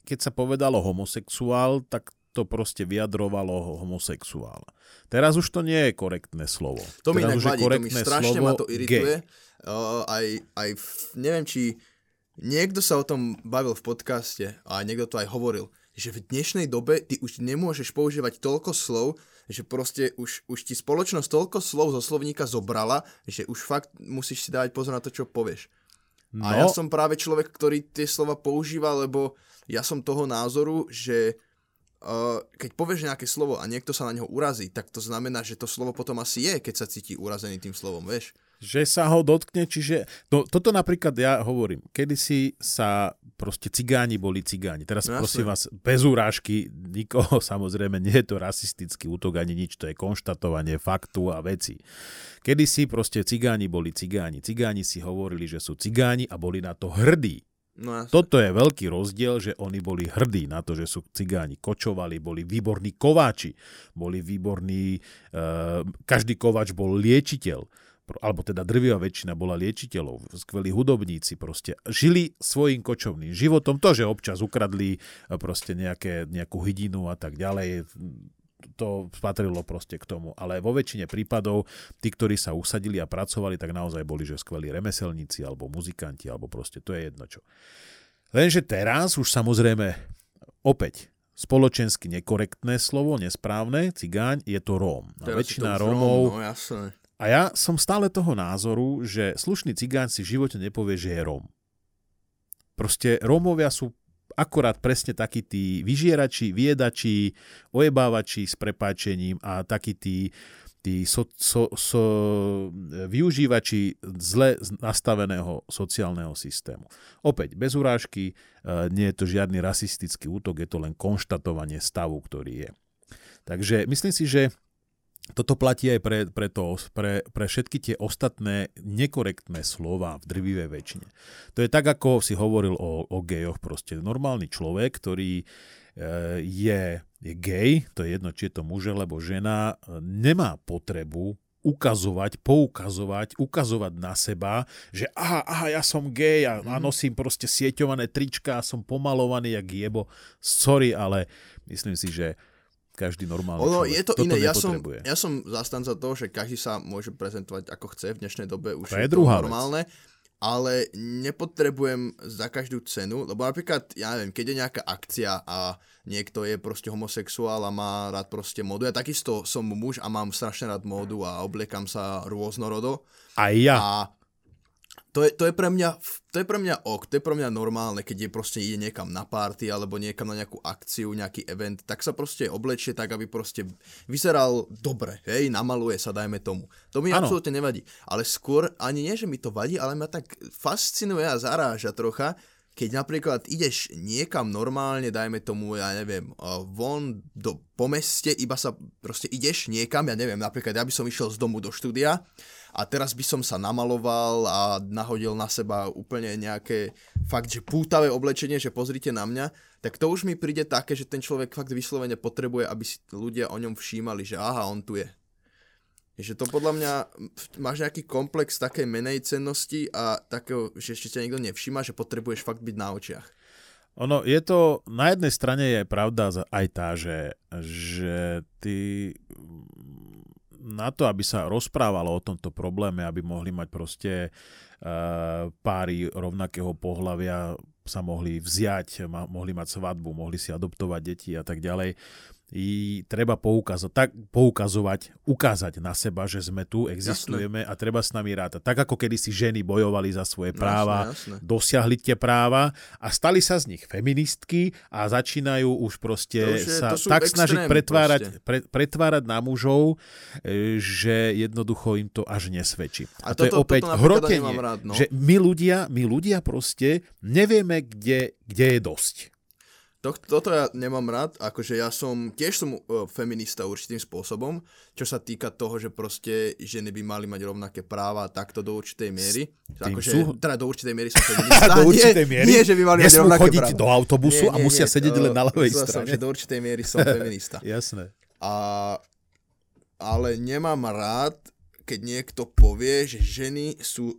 keď sa povedalo homosexuál, tak to proste vyjadrovalo homosexuála. Teraz už to nie je korektné slovo. To mi inak vadí, to mi strašne ma to irituje. Uh, aj, aj v, neviem, či niekto sa o tom bavil v podcaste a niekto to aj hovoril, že v dnešnej dobe ty už nemôžeš používať toľko slov, že proste už, už ti spoločnosť toľko slov zo slovníka zobrala, že už fakt musíš si dávať pozor na to, čo povieš. No. A ja som práve človek, ktorý tie slova používa, lebo ja som toho názoru, že keď povieš nejaké slovo a niekto sa na neho urazí, tak to znamená, že to slovo potom asi je, keď sa cíti urazený tým slovom, vieš? Že sa ho dotkne, čiže... No, toto napríklad ja hovorím, kedysi sa proste cigáni boli cigáni. Teraz no, prosím vás, bez úrážky, nikoho samozrejme, nie je to rasistický útok ani nič, to je konštatovanie faktu a veci. Kedysi proste cigáni boli cigáni. Cigáni si hovorili, že sú cigáni a boli na to hrdí. No, Toto je veľký rozdiel, že oni boli hrdí na to, že sú cigáni, kočovali, boli výborní kováči, boli výborní, uh, každý kováč bol liečiteľ, alebo teda drvivá väčšina bola liečiteľov, skvelí hudobníci proste. Žili svojim kočovným životom, to, že občas ukradli eh, proste nejaké, nejakú hydinu a tak ďalej, to patrilo proste k tomu. Ale vo väčšine prípadov tí, ktorí sa usadili a pracovali, tak naozaj boli, že skvelí remeselníci alebo muzikanti, alebo proste to je jedno čo. Lenže teraz už samozrejme opäť spoločensky nekorektné slovo, nesprávne, cigáň, je to Róm. A väčšina Rómov... No, jasné. A ja som stále toho názoru, že slušný cigáň si v živote nepovie, že je Róm. Proste Rómovia sú akurát presne takí tí vyžierači, viedači, ojebávači s prepáčením a takí tí, tí so, so, so, využívači zle nastaveného sociálneho systému. Opäť, bez urážky, e, nie je to žiadny rasistický útok, je to len konštatovanie stavu, ktorý je. Takže myslím si, že toto platí aj pre, pre, to, pre, pre všetky tie ostatné nekorektné slova v drvivej väčšine. To je tak, ako si hovoril o, o gejoch. Proste normálny človek, ktorý e, je, je gej, to je jedno, či je to muž alebo žena, nemá potrebu ukazovať, poukazovať, ukazovať na seba, že aha, aha, ja som gej a, a mhm. nosím proste sieťované trička a som pomalovaný jak jebo. Sorry, ale myslím si, že každý normálny ono, človek. je to Toto iné. Ja som, ja som zastanca toho, že každý sa môže prezentovať ako chce v dnešnej dobe. Už to je, je druhá to normálne. Vec. Ale nepotrebujem za každú cenu, lebo napríklad, ja neviem, keď je nejaká akcia a niekto je proste homosexuál a má rád proste módu, ja takisto som muž a mám strašne rád módu a obliekam sa rôznorodo. A ja. A to je, to je pre mňa, to je pre mňa ok, to je pre mňa normálne, keď je proste ide niekam na party alebo niekam na nejakú akciu, nejaký event, tak sa proste oblečie tak, aby proste vyzeral dobre, hej, namaluje sa, dajme tomu. To mi ano. absolútne nevadí. Ale skôr, ani nie, že mi to vadí, ale ma tak fascinuje a zaráža trocha, keď napríklad ideš niekam normálne, dajme tomu, ja neviem, von do, po meste, iba sa proste ideš niekam, ja neviem, napríklad ja by som išiel z domu do štúdia a teraz by som sa namaloval a nahodil na seba úplne nejaké fakt, že pútavé oblečenie, že pozrite na mňa, tak to už mi príde také, že ten človek fakt vyslovene potrebuje, aby si ľudia o ňom všímali, že aha, on tu je. Že to podľa mňa, máš nejaký komplex takej menej cennosti a takého, že ešte ťa nikto nevšíma, že potrebuješ fakt byť na očiach. Ono, je to, na jednej strane je pravda aj tá, že, že ty na to, aby sa rozprávalo o tomto probléme, aby mohli mať proste uh, páry rovnakého pohľavia sa mohli vziať, mohli mať svadbu, mohli si adoptovať deti a tak ďalej, i treba poukazovať, tak, poukazovať, ukázať na seba, že sme tu, existujeme jasné. a treba s nami rátať. Tak ako kedy si ženy bojovali za svoje práva, jasné, jasné. dosiahli tie práva a stali sa z nich feministky a začínajú už proste je, sa tak snažiť pretvárať, pre, pretvárať na mužov, e, že jednoducho im to až nesvedčí. A, a to toto, je opäť hrotenie, rád, no. že my ľudia, my ľudia proste nevieme, kde, kde je dosť. To, toto ja nemám rád, akože ja som, tiež som uh, feminista určitým spôsobom, čo sa týka toho, že proste ženy by mali mať rovnaké práva takto do určitej miery. Akože, sú... teda do určitej miery som feminista. do určitej miery? Nie, že by mali mať rovnaké chodiť práva. do autobusu nie, nie, a musia nie, sedieť len na ľavej strane. Som, že do určitej miery som feminista. Jasné. A, ale nemám rád, keď niekto povie, že ženy sú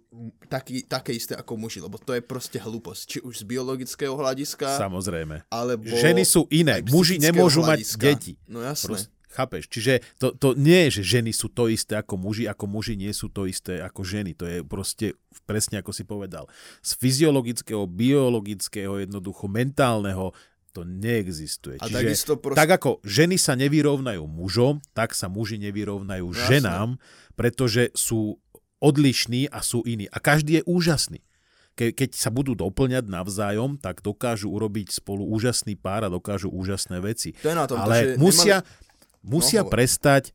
taký, také isté ako muži, lebo to je proste hlúposť. Či už z biologického hľadiska. Samozrejme. Alebo ženy sú iné. Muži nemôžu hľadiska. mať deti. No jasné. Prost, chápeš? Čiže to, to nie je, že ženy sú to isté ako muži, ako muži nie sú to isté ako ženy. To je proste presne ako si povedal. Z fyziologického, biologického, jednoducho mentálneho to neexistuje. A Čiže proste... tak ako ženy sa nevyrovnajú mužom, tak sa muži nevyrovnajú Jasne. ženám, pretože sú odlišní a sú iní. A každý je úžasný. Ke, keď sa budú doplňať navzájom, tak dokážu urobiť spolu úžasný pár a dokážu úžasné veci. To je na tom, Ale to, musia, nemali... musia no, prestať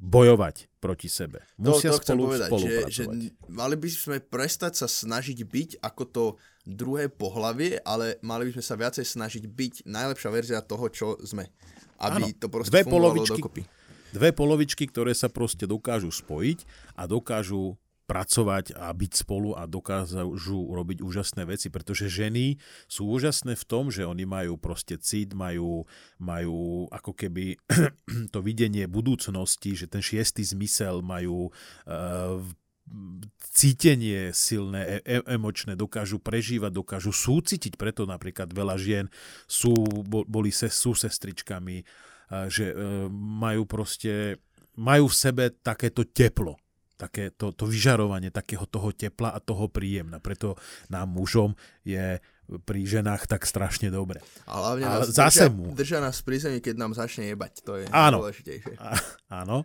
bojovať proti sebe. Musia to, to spolu povedať, spolupracovať. Že, že mali by sme prestať sa snažiť byť ako to druhé pohlavie, ale mali by sme sa viacej snažiť byť najlepšia verzia toho, čo sme. Aby ano, to proste dve polovičky, dokopy. Dve polovičky, ktoré sa proste dokážu spojiť a dokážu pracovať a byť spolu a dokážu robiť úžasné veci, pretože ženy sú úžasné v tom, že oni majú proste cít, majú, majú ako keby to videnie budúcnosti, že ten šiestý zmysel majú uh, cítenie silné, e- emočné, dokážu prežívať, dokážu súcitiť, preto napríklad veľa žien sú, boli se, sú sestričkami, že e, majú proste, majú v sebe takéto teplo také to, to vyžarovanie takého toho tepla a toho príjemna. Preto nám mužom je pri ženách tak strašne dobre. A hlavne a nás zase držia, mu... držia nás pri zemi, keď nám začne jebať. To je áno. dôležitejšie. A, áno.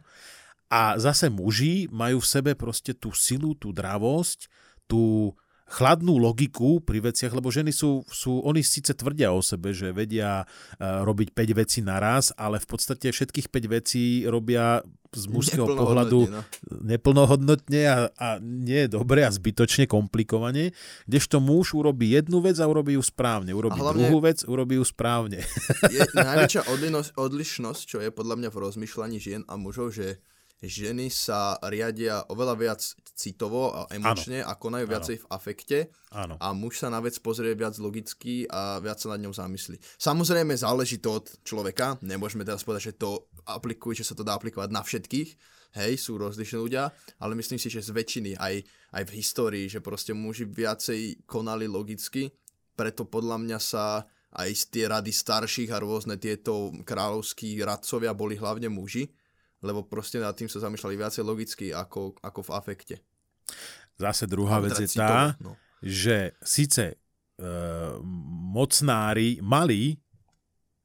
A zase muži majú v sebe proste tú silu, tú dravosť, tú chladnú logiku pri veciach, lebo ženy sú, sú, oni síce tvrdia o sebe, že vedia uh, robiť 5 vecí naraz, ale v podstate všetkých 5 vecí robia z mužského pohľadu no. neplnohodnotne a, a nie je dobre a zbytočne komplikovane, kdežto muž urobí jednu vec a urobí ju správne, urobí hlavne, druhú vec, urobí ju správne. Je najväčšia odlišnosť, čo je podľa mňa v rozmýšľaní žien a mužov, že ženy sa riadia oveľa viac citovo a emočne ano. a konajú viacej v afekte ano. a muž sa na vec pozrie viac logicky a viac sa nad ňou zamyslí. Samozrejme záleží to od človeka, nemôžeme teraz povedať, že to aplikuje, že sa to dá aplikovať na všetkých, hej, sú rozlišní ľudia, ale myslím si, že z väčšiny aj, aj v histórii, že proste muži viacej konali logicky, preto podľa mňa sa aj z tie rady starších a rôzne tieto kráľovskí radcovia boli hlavne muži, lebo proste nad tým sa zamýšľali viacej logicky ako, ako v afekte. Zase druhá vec je tá, no. že síce e, mocnári mali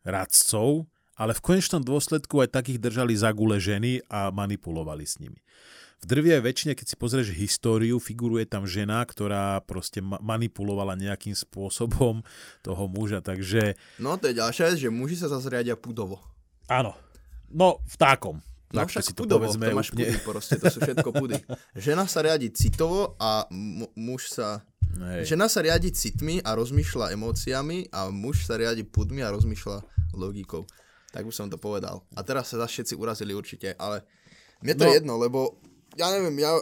radcov, ale v konečnom dôsledku aj takých držali za gule ženy a manipulovali s nimi. V drvie väčšine, keď si pozrieš históriu, figuruje tam žena, ktorá proste manipulovala nejakým spôsobom toho muža, takže... No to je ďalšia vec, že muži sa zase riadia pudovo. Áno. No, vtákom. No však si to pudovo, povedzme to máš úplne. pudy proste, to sú všetko pudy. Žena sa riadi citovo a mu- muž sa... Hej. Žena sa riadi citmi a rozmýšľa emóciami a muž sa riadi pudmi a rozmýšľa logikou. Tak by som to povedal. A teraz sa zase všetci urazili určite, ale mne to no. je jedno, lebo ja neviem, ja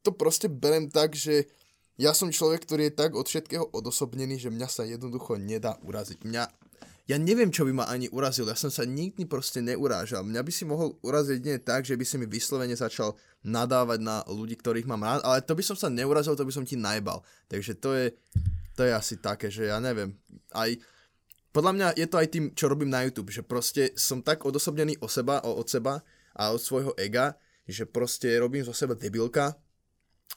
to proste berem tak, že ja som človek, ktorý je tak od všetkého odosobnený, že mňa sa jednoducho nedá uraziť. Mňa ja neviem, čo by ma ani urazil. Ja som sa nikdy proste neurážal. Mňa by si mohol uraziť nie tak, že by si mi vyslovene začal nadávať na ľudí, ktorých mám rád, ale to by som sa neurazil, to by som ti najbal. Takže to je, to je asi také, že ja neviem. Aj podľa mňa je to aj tým, čo robím na YouTube, že proste som tak odosobnený o seba, o, od seba a od svojho ega, že proste robím zo seba debilka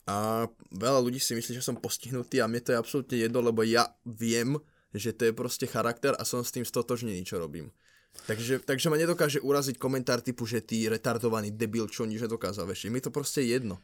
a veľa ľudí si myslí, že som postihnutý a mne to je absolútne jedno, lebo ja viem, že to je proste charakter a som s tým stotožnený, čo robím. Takže, takže ma nedokáže uraziť komentár typu, že ty retardovaný debil, čo nič nedokázal, vieš. Mi to proste jedno.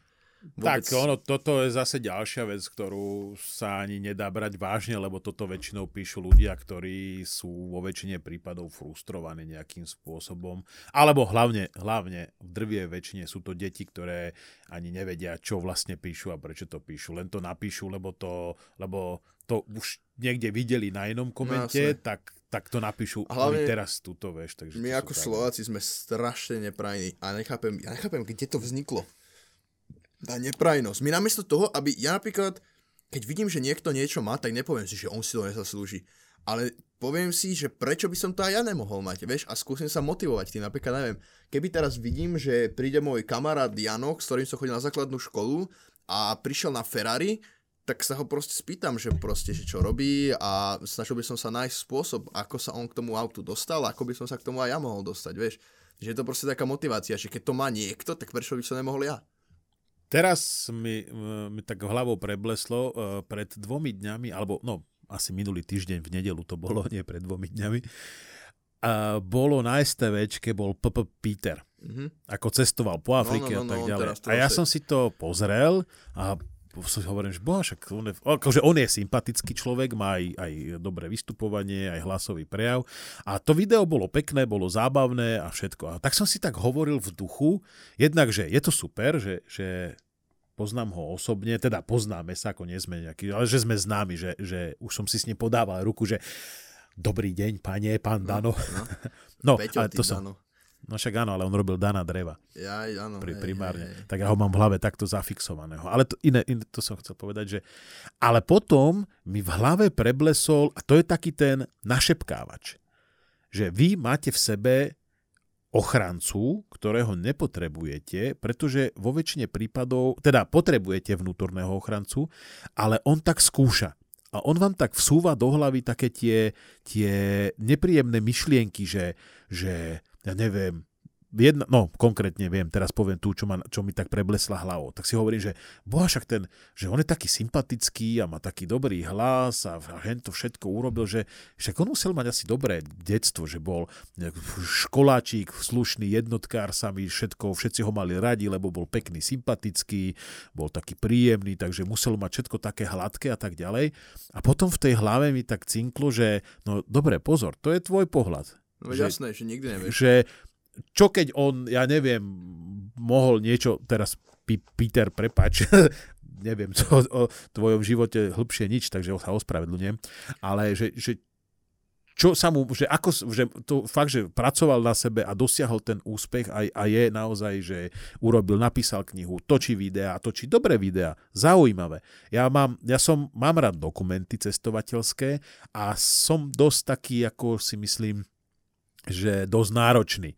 Vôbec... Tak ono, toto je zase ďalšia vec, ktorú sa ani nedá brať vážne, lebo toto väčšinou píšu ľudia, ktorí sú vo väčšine prípadov frustrovaní nejakým spôsobom. Alebo hlavne, hlavne v drvie väčšine sú to deti, ktoré ani nevedia, čo vlastne píšu a prečo to píšu. Len to napíšu, lebo to, lebo to už niekde videli na inom komente, no, tak, tak to napíšu hlavne, teraz túto, vieš. Takže my ako Slováci sme strašne neprajní a nechápem, ja nechápem, kde to vzniklo tá neprajnosť. My namiesto toho, aby ja napríklad, keď vidím, že niekto niečo má, tak nepoviem si, že on si to nezaslúži. Ale poviem si, že prečo by som to aj ja nemohol mať, vieš, a skúsim sa motivovať tým. Napríklad, neviem, keby teraz vidím, že príde môj kamarát Janok, s ktorým som chodil na základnú školu a prišiel na Ferrari, tak sa ho proste spýtam, že proste, že čo robí a snažil by som sa nájsť spôsob, ako sa on k tomu autu dostal, ako by som sa k tomu aj ja mohol dostať, vieš. Že je to proste taká motivácia, že keď to má niekto, tak prečo by som nemohol ja? Teraz mi, mi tak hlavou prebleslo uh, pred dvomi dňami, alebo no, asi minulý týždeň v nedelu to bolo, nie pred dvomi dňami, uh, bolo na STVčke, bol PP Peter. Mm-hmm. Ako cestoval po Afrike no, no, no, a tak no, ďalej. A ja som si to pozrel a si hovorím, že boha, však on je, akože on je sympatický človek, má aj, aj dobré vystupovanie, aj hlasový prejav. A to video bolo pekné, bolo zábavné a všetko. A tak som si tak hovoril v duchu, jednak, že je to super, že, že poznám ho osobne, teda poznáme sa, ako nie sme nejakí, ale že sme známi, že, že už som si s ním podával ruku, že dobrý deň, pane, pán no, Dano. No, no, no ale to som, Dano. No však áno, ale on robil Dana Dreva. Ja, áno. Pri, primárne. Hej, hej. Tak ja ho mám v hlave takto zafixovaného. Ale to, iné, iné, to som chcel povedať, že... Ale potom mi v hlave preblesol, a to je taký ten našepkávač, že vy máte v sebe ochrancu, ktorého nepotrebujete, pretože vo väčšine prípadov, teda potrebujete vnútorného ochrancu, ale on tak skúša. A on vám tak vsúva do hlavy také tie, tie nepríjemné myšlienky, že, že ja neviem, jedna, no konkrétne viem, teraz poviem tú, čo, ma, čo mi tak preblesla hlavou. Tak si hovorím, že boha však ten, že on je taký sympatický a má taký dobrý hlas a, a to všetko urobil, že však on musel mať asi dobré detstvo, že bol školáčik, slušný jednotkár sami, všetko, všetci ho mali radi, lebo bol pekný, sympatický, bol taký príjemný, takže musel mať všetko také hladké a tak ďalej. A potom v tej hlave mi tak cinklo, že no dobre, pozor, to je tvoj pohľad. No že, jasné, že nikdy nevieš. Že čo keď on, ja neviem, mohol niečo, teraz Peter, prepač, neviem co, o tvojom živote hĺbšie nič, takže sa ospravedlňujem, ale že, že čo sa mu, že ako, že to fakt, že pracoval na sebe a dosiahol ten úspech a, a je naozaj, že urobil, napísal knihu, točí videá, točí dobré videá, zaujímavé. Ja, mám, ja som, mám rád dokumenty cestovateľské a som dosť taký, ako si myslím, že dosť náročný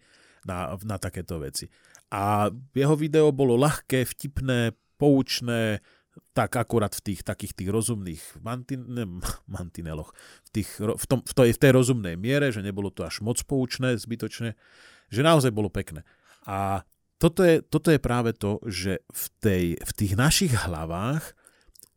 na, na takéto veci. A jeho video bolo ľahké, vtipné, poučné, tak akurát v tých takých tých rozumných mantin, ne, mantineloch, v, tých, v, tom, v, tej, v tej rozumnej miere, že nebolo to až moc poučné, zbytočné, že naozaj bolo pekné. A toto je, toto je práve to, že v, tej, v tých našich hlavách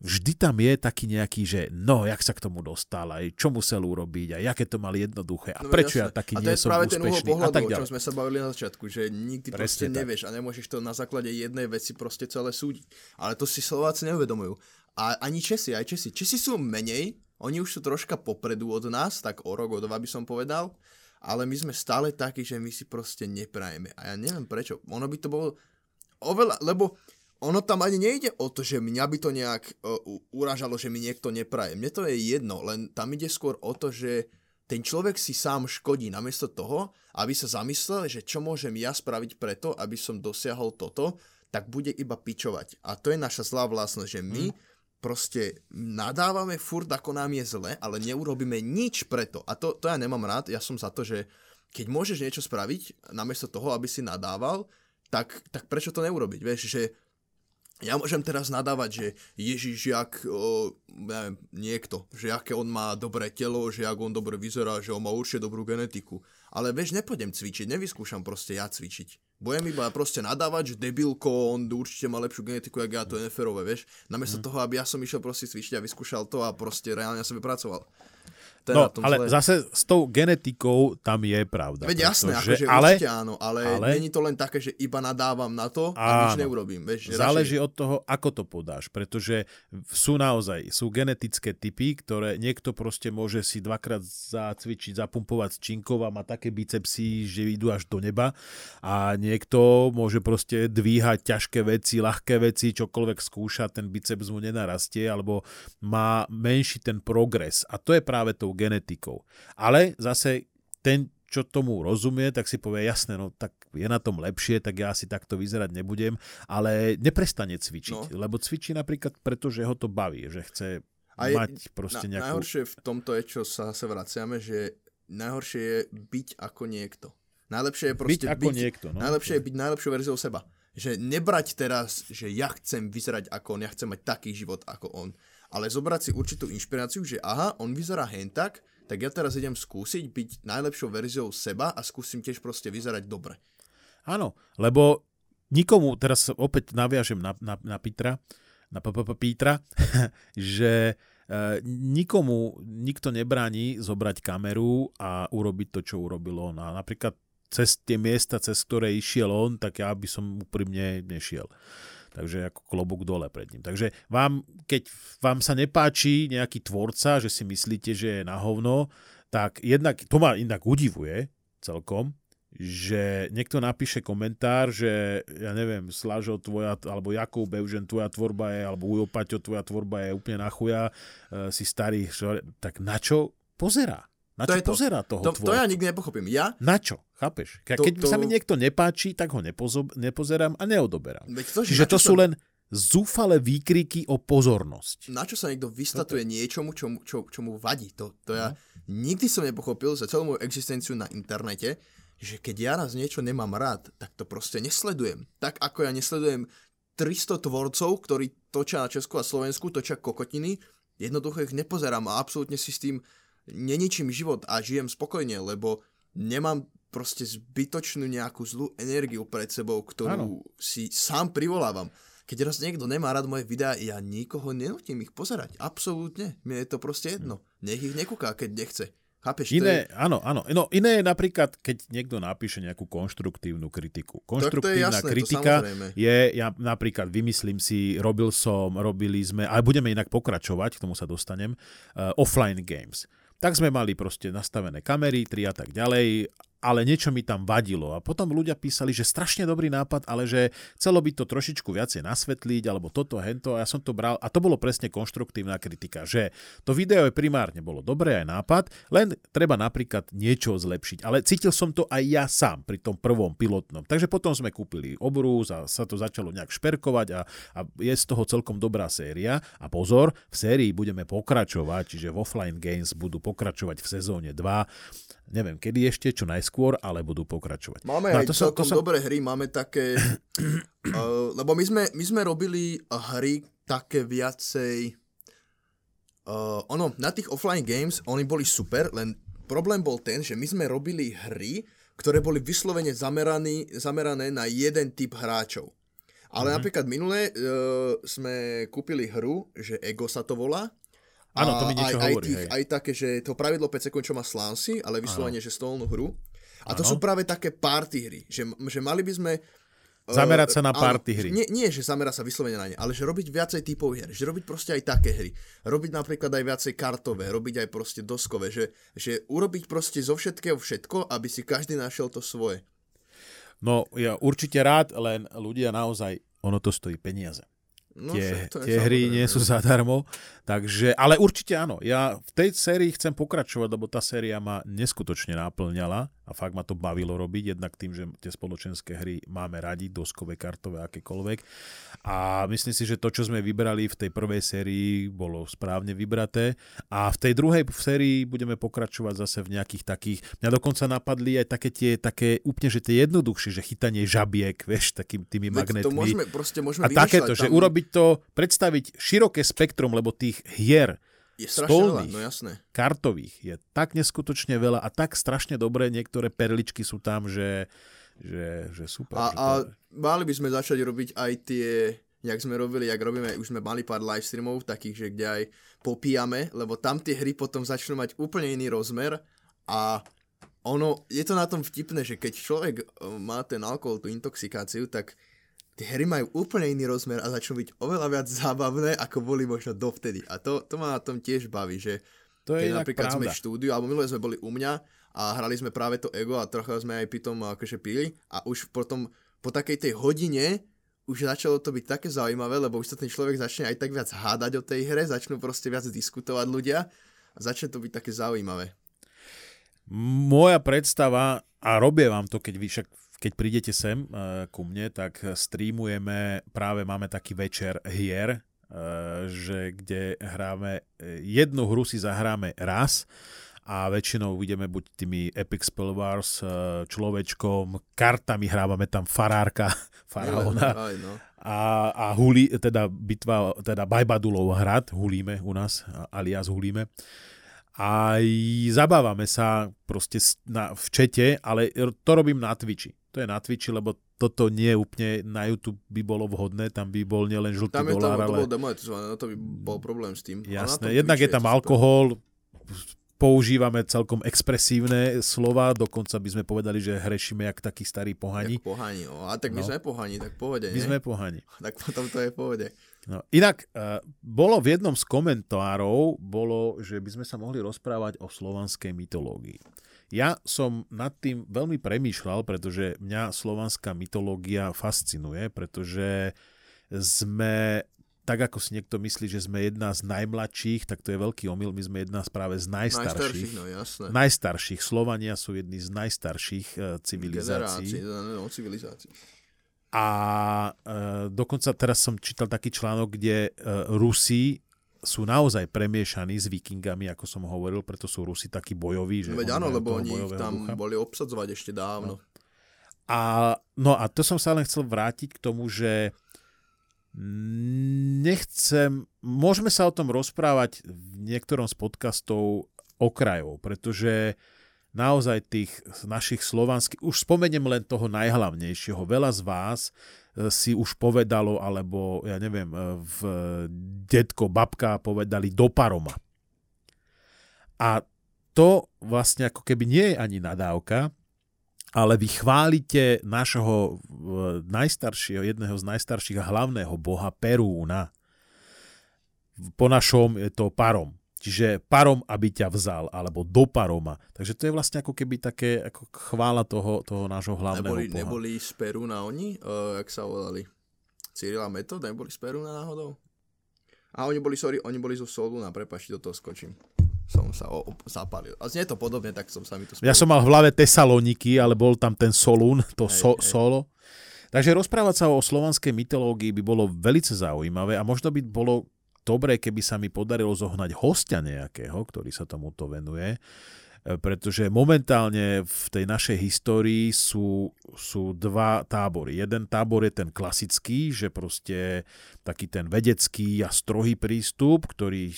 vždy tam je taký nejaký, že no, jak sa k tomu dostal, aj čo musel urobiť, aj aké to mali jednoduché a no, prečo jasne. ja taký nie som úspešný. A to je práve ten pohľadu, tak o čom sme sa bavili na začiatku, že nikdy Presne proste tak. nevieš a nemôžeš to na základe jednej veci proste celé súdiť. Ale to si Slováci neuvedomujú. A ani Česi, aj Česi. Česi sú menej, oni už sú troška popredu od nás, tak o rok, o dva by som povedal, ale my sme stále takí, že my si proste neprajeme. A ja neviem prečo. Ono by to bolo oveľa, lebo ono tam ani nejde o to, že mňa by to nejak uh, uražalo, že mi niekto nepraje. Mne to je jedno, len tam ide skôr o to, že ten človek si sám škodí namiesto toho, aby sa zamyslel, že čo môžem ja spraviť preto, aby som dosiahol toto, tak bude iba pičovať. A to je naša zlá vlastnosť, že my mm. proste nadávame furt, ako nám je zle, ale neurobíme nič preto. A to, to ja nemám rád, ja som za to, že keď môžeš niečo spraviť, namiesto toho, aby si nadával, tak, tak prečo to neurobiť? Vieš, že ja môžem teraz nadávať, že Ježiš, jak o, neviem, niekto, že aké on má dobré telo, že jak on dobre vyzerá, že on má určite dobrú genetiku. Ale vieš, nepôjdem cvičiť, nevyskúšam proste ja cvičiť. Budem iba proste nadávať, že debilko, on určite má lepšiu genetiku, jak ja, to je neferové, vieš. Namiesto mm. toho, aby ja som išiel proste cvičiť a vyskúšal to a proste reálne sebe pracoval. To no, ale zle. zase s tou genetikou tam je pravda. Veď jasné, akože ale, určite áno, ale, ale není to len také, že iba nadávam na to a nič neurobím. Vieš, záleží radšej... od toho, ako to podáš, pretože sú naozaj, sú genetické typy, ktoré niekto proste môže si dvakrát zacvičiť, zapumpovať s činkou a má také bicepsy, že idú až do neba a niekto môže proste dvíhať ťažké veci, ľahké veci, čokoľvek skúša, ten biceps mu nenarastie alebo má menší ten progres a to je práve to tou genetikou. Ale zase ten, čo tomu rozumie, tak si povie, jasné, no tak je na tom lepšie, tak ja asi takto vyzerať nebudem, ale neprestane cvičiť, no. lebo cvičí napríklad preto, že ho to baví, že chce a je, mať proste na, nejakú... Najhoršie v tomto je, čo sa zase vraciame, že najhoršie je byť ako niekto. Najlepšie je proste byť, ako byť, niekto, no. najlepšie je byť najlepšou verziou seba. Že nebrať teraz, že ja chcem vyzerať ako on, ja chcem mať taký život ako on ale zobrať si určitú inšpiráciu, že aha, on vyzerá hen tak, tak ja teraz idem skúsiť byť najlepšou verziou seba a skúsim tiež proste vyzerať dobre. Áno, lebo nikomu, teraz opäť naviažem na, na, na Petra, na Petra, že e, nikomu nikto nebráni zobrať kameru a urobiť to, čo urobil on. A napríklad cez tie miesta, cez ktoré išiel on, tak ja by som úprimne nešiel. Takže ako klobúk dole pred ním. Takže vám, keď vám sa nepáči nejaký tvorca, že si myslíte, že je na hovno, tak jednak, to ma inak udivuje celkom, že niekto napíše komentár, že ja neviem, Slažo tvoja, alebo Jakub Beužen, tvoja tvorba je, alebo Ujo Paťo, tvoja tvorba je úplne na chuja, e, si starý, tak na čo pozerá? Na to čo to. pozera toho to, to ja nikdy nepochopím. Ja? Na čo? Chápeš? Ke, to, keď to... sa mi niekto nepáči, tak ho nepozo- nepozerám a neodoberám. to, Čiže to sú len zúfale výkriky o pozornosť. Na čo sa niekto vystatuje Toto. niečomu, čo, čo, čo mu vadí? To, to ja no. nikdy som nepochopil za celú moju existenciu na internete, že keď ja raz niečo nemám rád, tak to proste nesledujem. Tak ako ja nesledujem 300 tvorcov, ktorí točia na Česku a Slovensku, točia kokotiny, jednoducho ich nepozerám a absolútne si s tým neničím život a žijem spokojne, lebo nemám proste zbytočnú nejakú zlú energiu pred sebou, ktorú Áno. si sám privolávam. Keď raz niekto nemá rád moje videá, ja nikoho nenutím ich pozerať. Absolútne. Mne je to proste jedno. Nech ich nekúká, keď nechce. Chápeš? Iné, To je, áno, áno. No, iné je napríklad, keď niekto napíše nejakú konštruktívnu kritiku. Konštruktívna jasné, to kritika samozrejme. je, ja napríklad vymyslím si, robil som, robili sme, ale budeme inak pokračovať, k tomu sa dostanem, uh, offline games. Tak sme mali proste nastavené kamery, tri a tak ďalej, ale niečo mi tam vadilo. A potom ľudia písali, že strašne dobrý nápad, ale že chcelo by to trošičku viacej nasvetliť, alebo toto, hento. A ja som to bral, a to bolo presne konštruktívna kritika, že to video je primárne bolo dobré aj nápad, len treba napríklad niečo zlepšiť. Ale cítil som to aj ja sám pri tom prvom pilotnom. Takže potom sme kúpili obrúz a sa to začalo nejak šperkovať a, a je z toho celkom dobrá séria. A pozor, v sérii budeme pokračovať, čiže v Offline Games budú pokračovať v sezóne 2 neviem kedy ešte, čo najskôr, ale budú pokračovať. Máme No aj to som- celkom to som- dobré hry, máme také... uh, lebo my sme, my sme robili hry také viacej... Uh, ono, na tých offline games, oni boli super, len problém bol ten, že my sme robili hry, ktoré boli vyslovene zameraný, zamerané na jeden typ hráčov. Ale mm-hmm. napríklad minulé uh, sme kúpili hru, že Ego sa to volá. Áno, to mi niečo aj, aj, hovorí, tých, hej. aj také, že to pravidlo 5 sekúnd, čo má slánsi, ale vyslovene, že stolnú hru. A to Áno. sú práve také party hry, že, že mali by sme... eh, Zamerať sa na áno, party hry. Nie, nie, že zamerať sa vyslovene na ne, ale že robiť viacej typov hier, že robiť proste aj také hry. Robiť napríklad aj viacej kartové, robiť aj proste doskové, že, že urobiť proste zo všetkého všetko, aby si každý našiel to svoje. No ja určite rád, len ľudia naozaj, ono to stojí peniaze. No, tie, tie hry nie sú zadarmo, takže, ale určite áno. Ja v tej sérii chcem pokračovať, lebo tá séria ma neskutočne náplňala a fakt ma to bavilo robiť, jednak tým, že tie spoločenské hry máme radi, doskové, kartové, akékoľvek. A myslím si, že to, čo sme vybrali v tej prvej sérii, bolo správne vybraté. A v tej druhej sérii budeme pokračovať zase v nejakých takých... Mňa dokonca napadli aj také tie, také úplne, že tie jednoduchšie, že chytanie žabiek, vieš, takým tými Veď magnetmi. to môžeme, proste môžeme A takéto, vymýšľať že tam- urobiť to, predstaviť široké spektrum, lebo tých hier Je strašne veľa, stolných. no jasné. kartových je tak neskutočne veľa a tak strašne dobré, niektoré perličky sú tam, že, že, že super. A, že a to, mali by sme začať robiť aj tie, jak sme robili, jak robíme, už sme mali pár live streamov takých, že kde aj popíjame, lebo tam tie hry potom začnú mať úplne iný rozmer a ono, je to na tom vtipné, že keď človek e, má ten alkohol, tú intoxikáciu, tak tie hry majú úplne iný rozmer a začnú byť oveľa viac zábavné, ako boli možno dovtedy. A to, to ma na tom tiež baví, že to je napríklad sme pravda. v štúdiu, alebo minulé sme boli u mňa a hrali sme práve to ego a trocha sme aj pitom akože pili a už potom po takej tej hodine už začalo to byť také zaujímavé, lebo už sa ten človek začne aj tak viac hádať o tej hre, začnú proste viac diskutovať ľudia a začne to byť také zaujímavé. Moja predstava, a robie vám to, keď vy však keď prídete sem uh, ku mne, tak streamujeme, práve máme taký večer hier, uh, že kde hráme, eh, jednu hru si zahráme raz a väčšinou ideme buď tými Epic Spell Wars človečkom, kartami hrávame tam farárka, faraóna no. a, a huli, teda bitva, teda Bajbadulov hrad, hulíme u nás, alias hulíme. A zabávame sa proste na, v čete, ale to robím na Twitchi. To je na Twitchi, lebo toto nie je úplne na YouTube by bolo vhodné, tam by bol nielen žltý Tam je dolár, to ale bolo demonetizované, no to by bol problém s tým. Jasné. Jednak je tam to alkohol, používame celkom expresívne slova, dokonca by sme povedali, že hrešíme jak takí starí pohani. Jak pohani, o, a tak my No. sme pohani, tak pohode, My nie? sme pohani. Tak potom to je pohode. No, inak, uh, bolo v jednom z komentárov, bolo, že by sme sa mohli rozprávať o slovanskej mytológii. Ja som nad tým veľmi premýšľal, pretože mňa slovanská mytológia fascinuje, pretože sme, tak ako si niekto myslí, že sme jedna z najmladších, tak to je veľký omyl, my sme jedna z práve z Najstarších, najstarších. no jasné. Najstarších. Slovania sú jedni z najstarších eh, Generácií, civilizácií. no, civilizácií. A e, dokonca teraz som čítal taký článok, kde e, Rusi sú naozaj premiešaní s vikingami, ako som hovoril, preto sú Rusi takí bojoví. Že No veď áno, lebo oni ich tam ducha. boli obsadzovať ešte dávno. A, no a to som sa len chcel vrátiť k tomu, že nechcem, môžeme sa o tom rozprávať v niektorom z podcastov okrajov, pretože naozaj tých našich slovanských, už spomeniem len toho najhlavnejšieho, veľa z vás si už povedalo, alebo ja neviem, e, v detko, babka povedali do paroma. A to vlastne ako keby nie je ani nadávka, ale vy chválite našho najstaršieho, jedného z najstarších a hlavného boha Perúna. Po našom je to parom. Čiže parom, aby ťa vzal, alebo do paroma. Takže to je vlastne ako keby také ako chvála toho, toho nášho hlavného neboli, boha. Neboli z Perúna oni? Uh, jak sa volali? Cyril a Metod? Neboli z Perúna náhodou? A oni boli, sorry, oni boli zo Soluna, prepačte, do toho skočím som sa o, o, zapálil. A znie to podobne, tak som sa mi to spolu. Ja som mal v hlave Tesaloniky, ale bol tam ten Solún, to hej, so, hej. solo. Takže rozprávať sa o slovanskej mytológii by bolo veľmi zaujímavé a možno by bolo dobré, keby sa mi podarilo zohnať hostia nejakého, ktorý sa tomuto venuje, e, pretože momentálne v tej našej histórii sú, sú dva tábory. Jeden tábor je ten klasický, že proste taký ten vedecký a strohý prístup, ktorý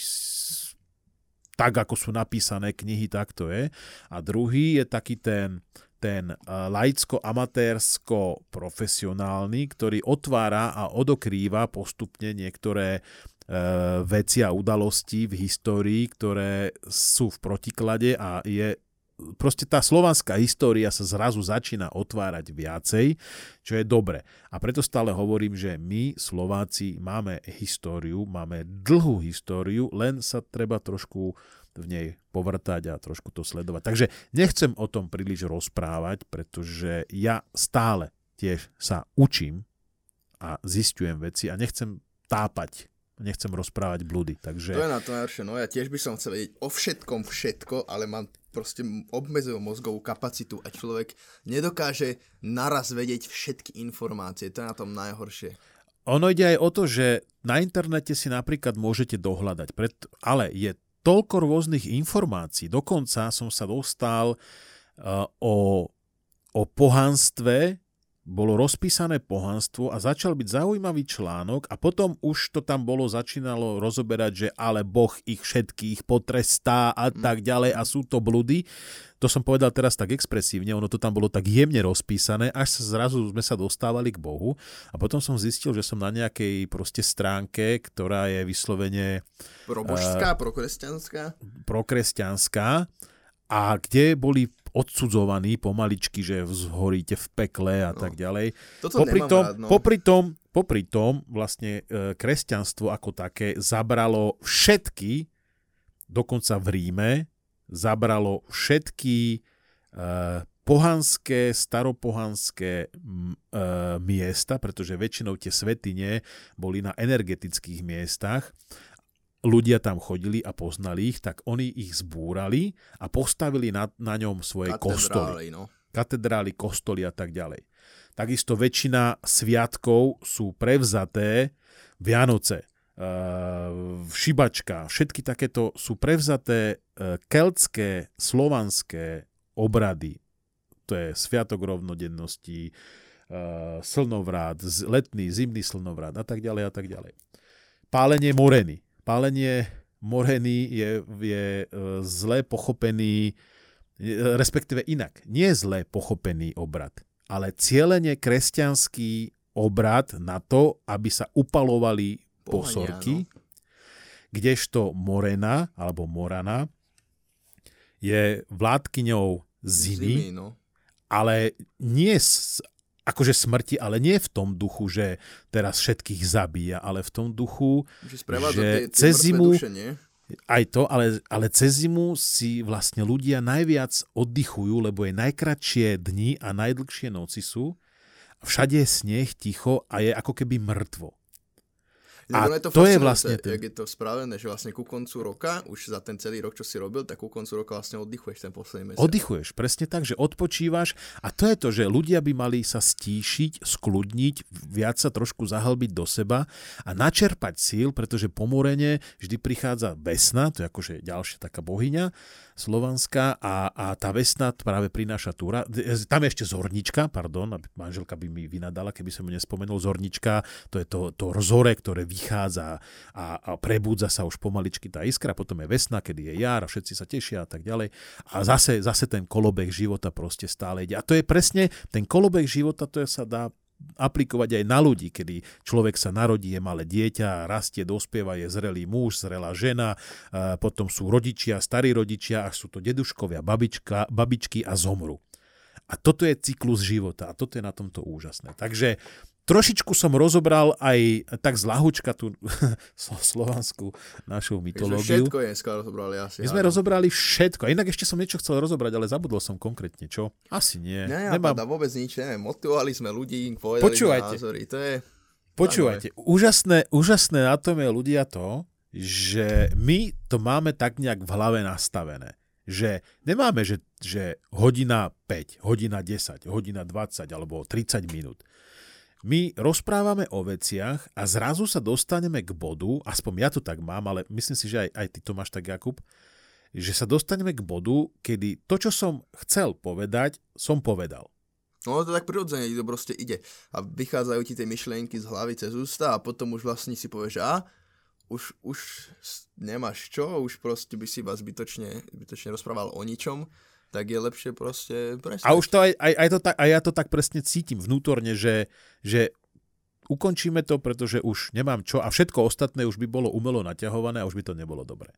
tak, ako sú napísané knihy, tak to je. A druhý je taký ten, ten laicko-amatérsko-profesionálny, ktorý otvára a odokrýva postupne niektoré e, veci a udalosti v histórii, ktoré sú v protiklade a je proste tá slovanská história sa zrazu začína otvárať viacej, čo je dobre. A preto stále hovorím, že my Slováci máme históriu, máme dlhú históriu, len sa treba trošku v nej povrtať a trošku to sledovať. Takže nechcem o tom príliš rozprávať, pretože ja stále tiež sa učím a zistujem veci a nechcem tápať nechcem rozprávať blúdy. Takže... To je na to najhoršie. No ja tiež by som chcel vedieť o všetkom všetko, ale mám proste obmedzenú mozgovú kapacitu a človek nedokáže naraz vedieť všetky informácie. To je na tom najhoršie. Ono ide aj o to, že na internete si napríklad môžete dohľadať, pred, ale je toľko rôznych informácií. Dokonca som sa dostal uh, o, o pohanstve, bolo rozpísané pohanstvo a začal byť zaujímavý článok a potom už to tam bolo, začínalo rozoberať, že ale Boh ich všetkých potrestá a mm. tak ďalej a sú to bludy. To som povedal teraz tak expresívne, ono to tam bolo tak jemne rozpísané, až sa zrazu sme sa dostávali k Bohu a potom som zistil, že som na nejakej proste stránke, ktorá je vyslovene... Probožská, uh, prokresťanská? Prokresťanská a kde boli odsudzovaní pomaličky, že zhoríte v pekle a no. tak ďalej. Toto popri tom, rád, no. popri tom, popri tom vlastne e, kresťanstvo ako také zabralo všetky, dokonca v Ríme, zabralo všetky e, pohanské, staropohanské e, miesta, pretože väčšinou tie svetine boli na energetických miestach ľudia tam chodili a poznali ich, tak oni ich zbúrali a postavili na, na ňom svoje kostoly. No. Katedrály, kostoly a tak ďalej. Takisto väčšina sviatkov sú prevzaté Vianoce, uh, šibačka, všetky takéto sú prevzaté uh, keltské, slovanské obrady. To je Sviatok rovnodennosti, uh, slnovrát, letný, zimný slnovrát a tak ďalej a tak ďalej. Pálenie moreny pálenie moreny je, je e, zle pochopený, e, respektíve inak, nie zle pochopený obrad, ale cieľene kresťanský obrad na to, aby sa upalovali posorky, no. kdežto morena, alebo morana, je vládkyňou zimy, zimy no. ale nie akože smrti, ale nie v tom duchu, že teraz všetkých zabíja, ale v tom duchu, že, že tie, tie cez zimu... Duše, nie? Aj to, ale, ale cez zimu si vlastne ľudia najviac oddychujú, lebo je najkratšie dni a najdlhšie noci sú. Všade je sneh, ticho a je ako keby mŕtvo. A je to, to je vlastne ten... jak je to spravené, že vlastne ku koncu roka, už za ten celý rok, čo si robil, tak ku koncu roka vlastne oddychuješ ten posledný mesiac. Oddychuješ, presne tak, že odpočívaš a to je to, že ľudia by mali sa stíšiť, skludniť, viac sa trošku zahlbiť do seba a načerpať síl, pretože po morene vždy prichádza vesna, to je akože ďalšia taká bohyňa, slovanská a, a tá vesna práve prináša túra. Tam je ešte zornička, pardon, manželka by mi vynadala, keby som mu nespomenul, zornička, to je to, to rozore, ktoré vy vychádza a, a prebúdza sa už pomaličky tá iskra, potom je vesna, kedy je jar a všetci sa tešia a tak ďalej. A zase, zase ten kolobeh života proste stále ide. A to je presne, ten kolobeh života, to sa dá aplikovať aj na ľudí, kedy človek sa narodí, je malé dieťa, rastie, dospieva, je zrelý muž, zrelá žena, potom sú rodičia, starí rodičia, a sú to deduškovia, babička, babičky a zomru. A toto je cyklus života a toto je na tomto úžasné. Takže Trošičku som rozobral aj tak z lahučka tú slovanskú našu mytológiu. Všetko je skoro rozobrali asi. My sme áno. rozobrali všetko. Inak ešte som niečo chcel rozobrať, ale zabudol som konkrétne. Čo? Asi nie. Nie, Nemám... vôbec nič. Neviem. Motivovali sme ľudí, povedali Počúvajte. názory. To je... Počúvajte. Úžasné, úžasné na tom je ľudia to, že my to máme tak nejak v hlave nastavené. Že nemáme, že, že hodina 5, hodina 10, hodina 20 alebo 30 minút my rozprávame o veciach a zrazu sa dostaneme k bodu, aspoň ja to tak mám, ale myslím si, že aj, aj ty to máš tak, Jakub, že sa dostaneme k bodu, kedy to, čo som chcel povedať, som povedal. No to tak prirodzene to proste ide. A vychádzajú ti tie myšlienky z hlavy cez ústa a potom už vlastne si povieš, a už, už nemáš čo, už proste by si vás zbytočne, zbytočne rozprával o ničom tak je lepšie proste prestať. A už to aj, aj, aj, to tak, aj ja to tak presne cítim vnútorne, že, že ukončíme to, pretože už nemám čo a všetko ostatné už by bolo umelo naťahované a už by to nebolo dobré.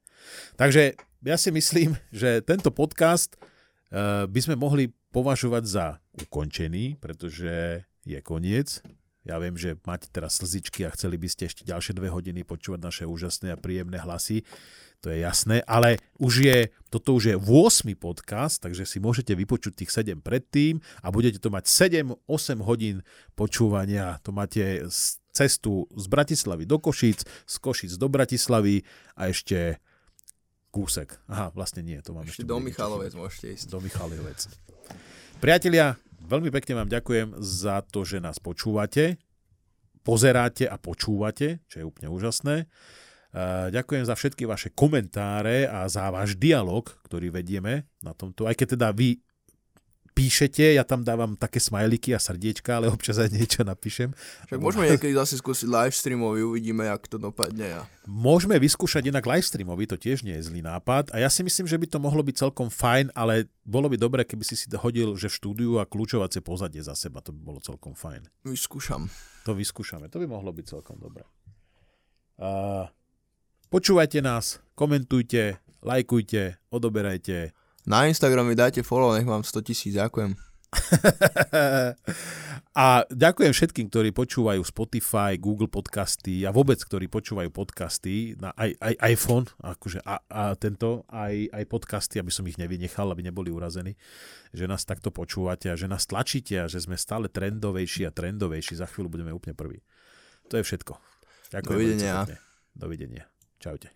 Takže ja si myslím, že tento podcast uh, by sme mohli považovať za ukončený, pretože je koniec. Ja viem, že máte teraz slzičky a chceli by ste ešte ďalšie dve hodiny počúvať naše úžasné a príjemné hlasy to je jasné, ale už je, toto už je 8. podcast, takže si môžete vypočuť tých 7 predtým a budete to mať 7-8 hodín počúvania. To máte cestu z Bratislavy do Košíc, z Košíc do Bratislavy a ešte kúsek. Aha, vlastne nie, to mám ešte. ešte do Michalovec môžete ísť. Do Michalovec. Priatelia, veľmi pekne vám ďakujem za to, že nás počúvate, pozeráte a počúvate, čo je úplne úžasné. Ďakujem za všetky vaše komentáre a za váš dialog, ktorý vedieme na tomto. Aj keď teda vy píšete, ja tam dávam také smajliky a srdiečka, ale občas aj niečo napíšem. Však môžeme niekedy zase skúsiť live streamový, uvidíme, jak to dopadne. A... Môžeme vyskúšať inak live streamový, to tiež nie je zlý nápad a ja si myslím, že by to mohlo byť celkom fajn, ale bolo by dobré, keby si si hodil, že v štúdiu a kľúčovacie pozadie za seba, to by bolo celkom fajn. Vyskúšam. To vyskúšame, to by mohlo byť celkom dobré. Uh, Počúvajte nás, komentujte, lajkujte, odoberajte. Na Instagrame dajte follow, nech mám 100 tisíc, ďakujem. a ďakujem všetkým, ktorí počúvajú Spotify, Google podcasty a vôbec, ktorí počúvajú podcasty na aj, aj iPhone, akože a, a tento, aj, aj podcasty, aby som ich nevynechal, aby neboli urazení, že nás takto počúvate a že nás tlačíte a že sme stále trendovejší a trendovejší. Za chvíľu budeme úplne prví. To je všetko. Ďakujem Dovidenia. Dovidenia. Čaute.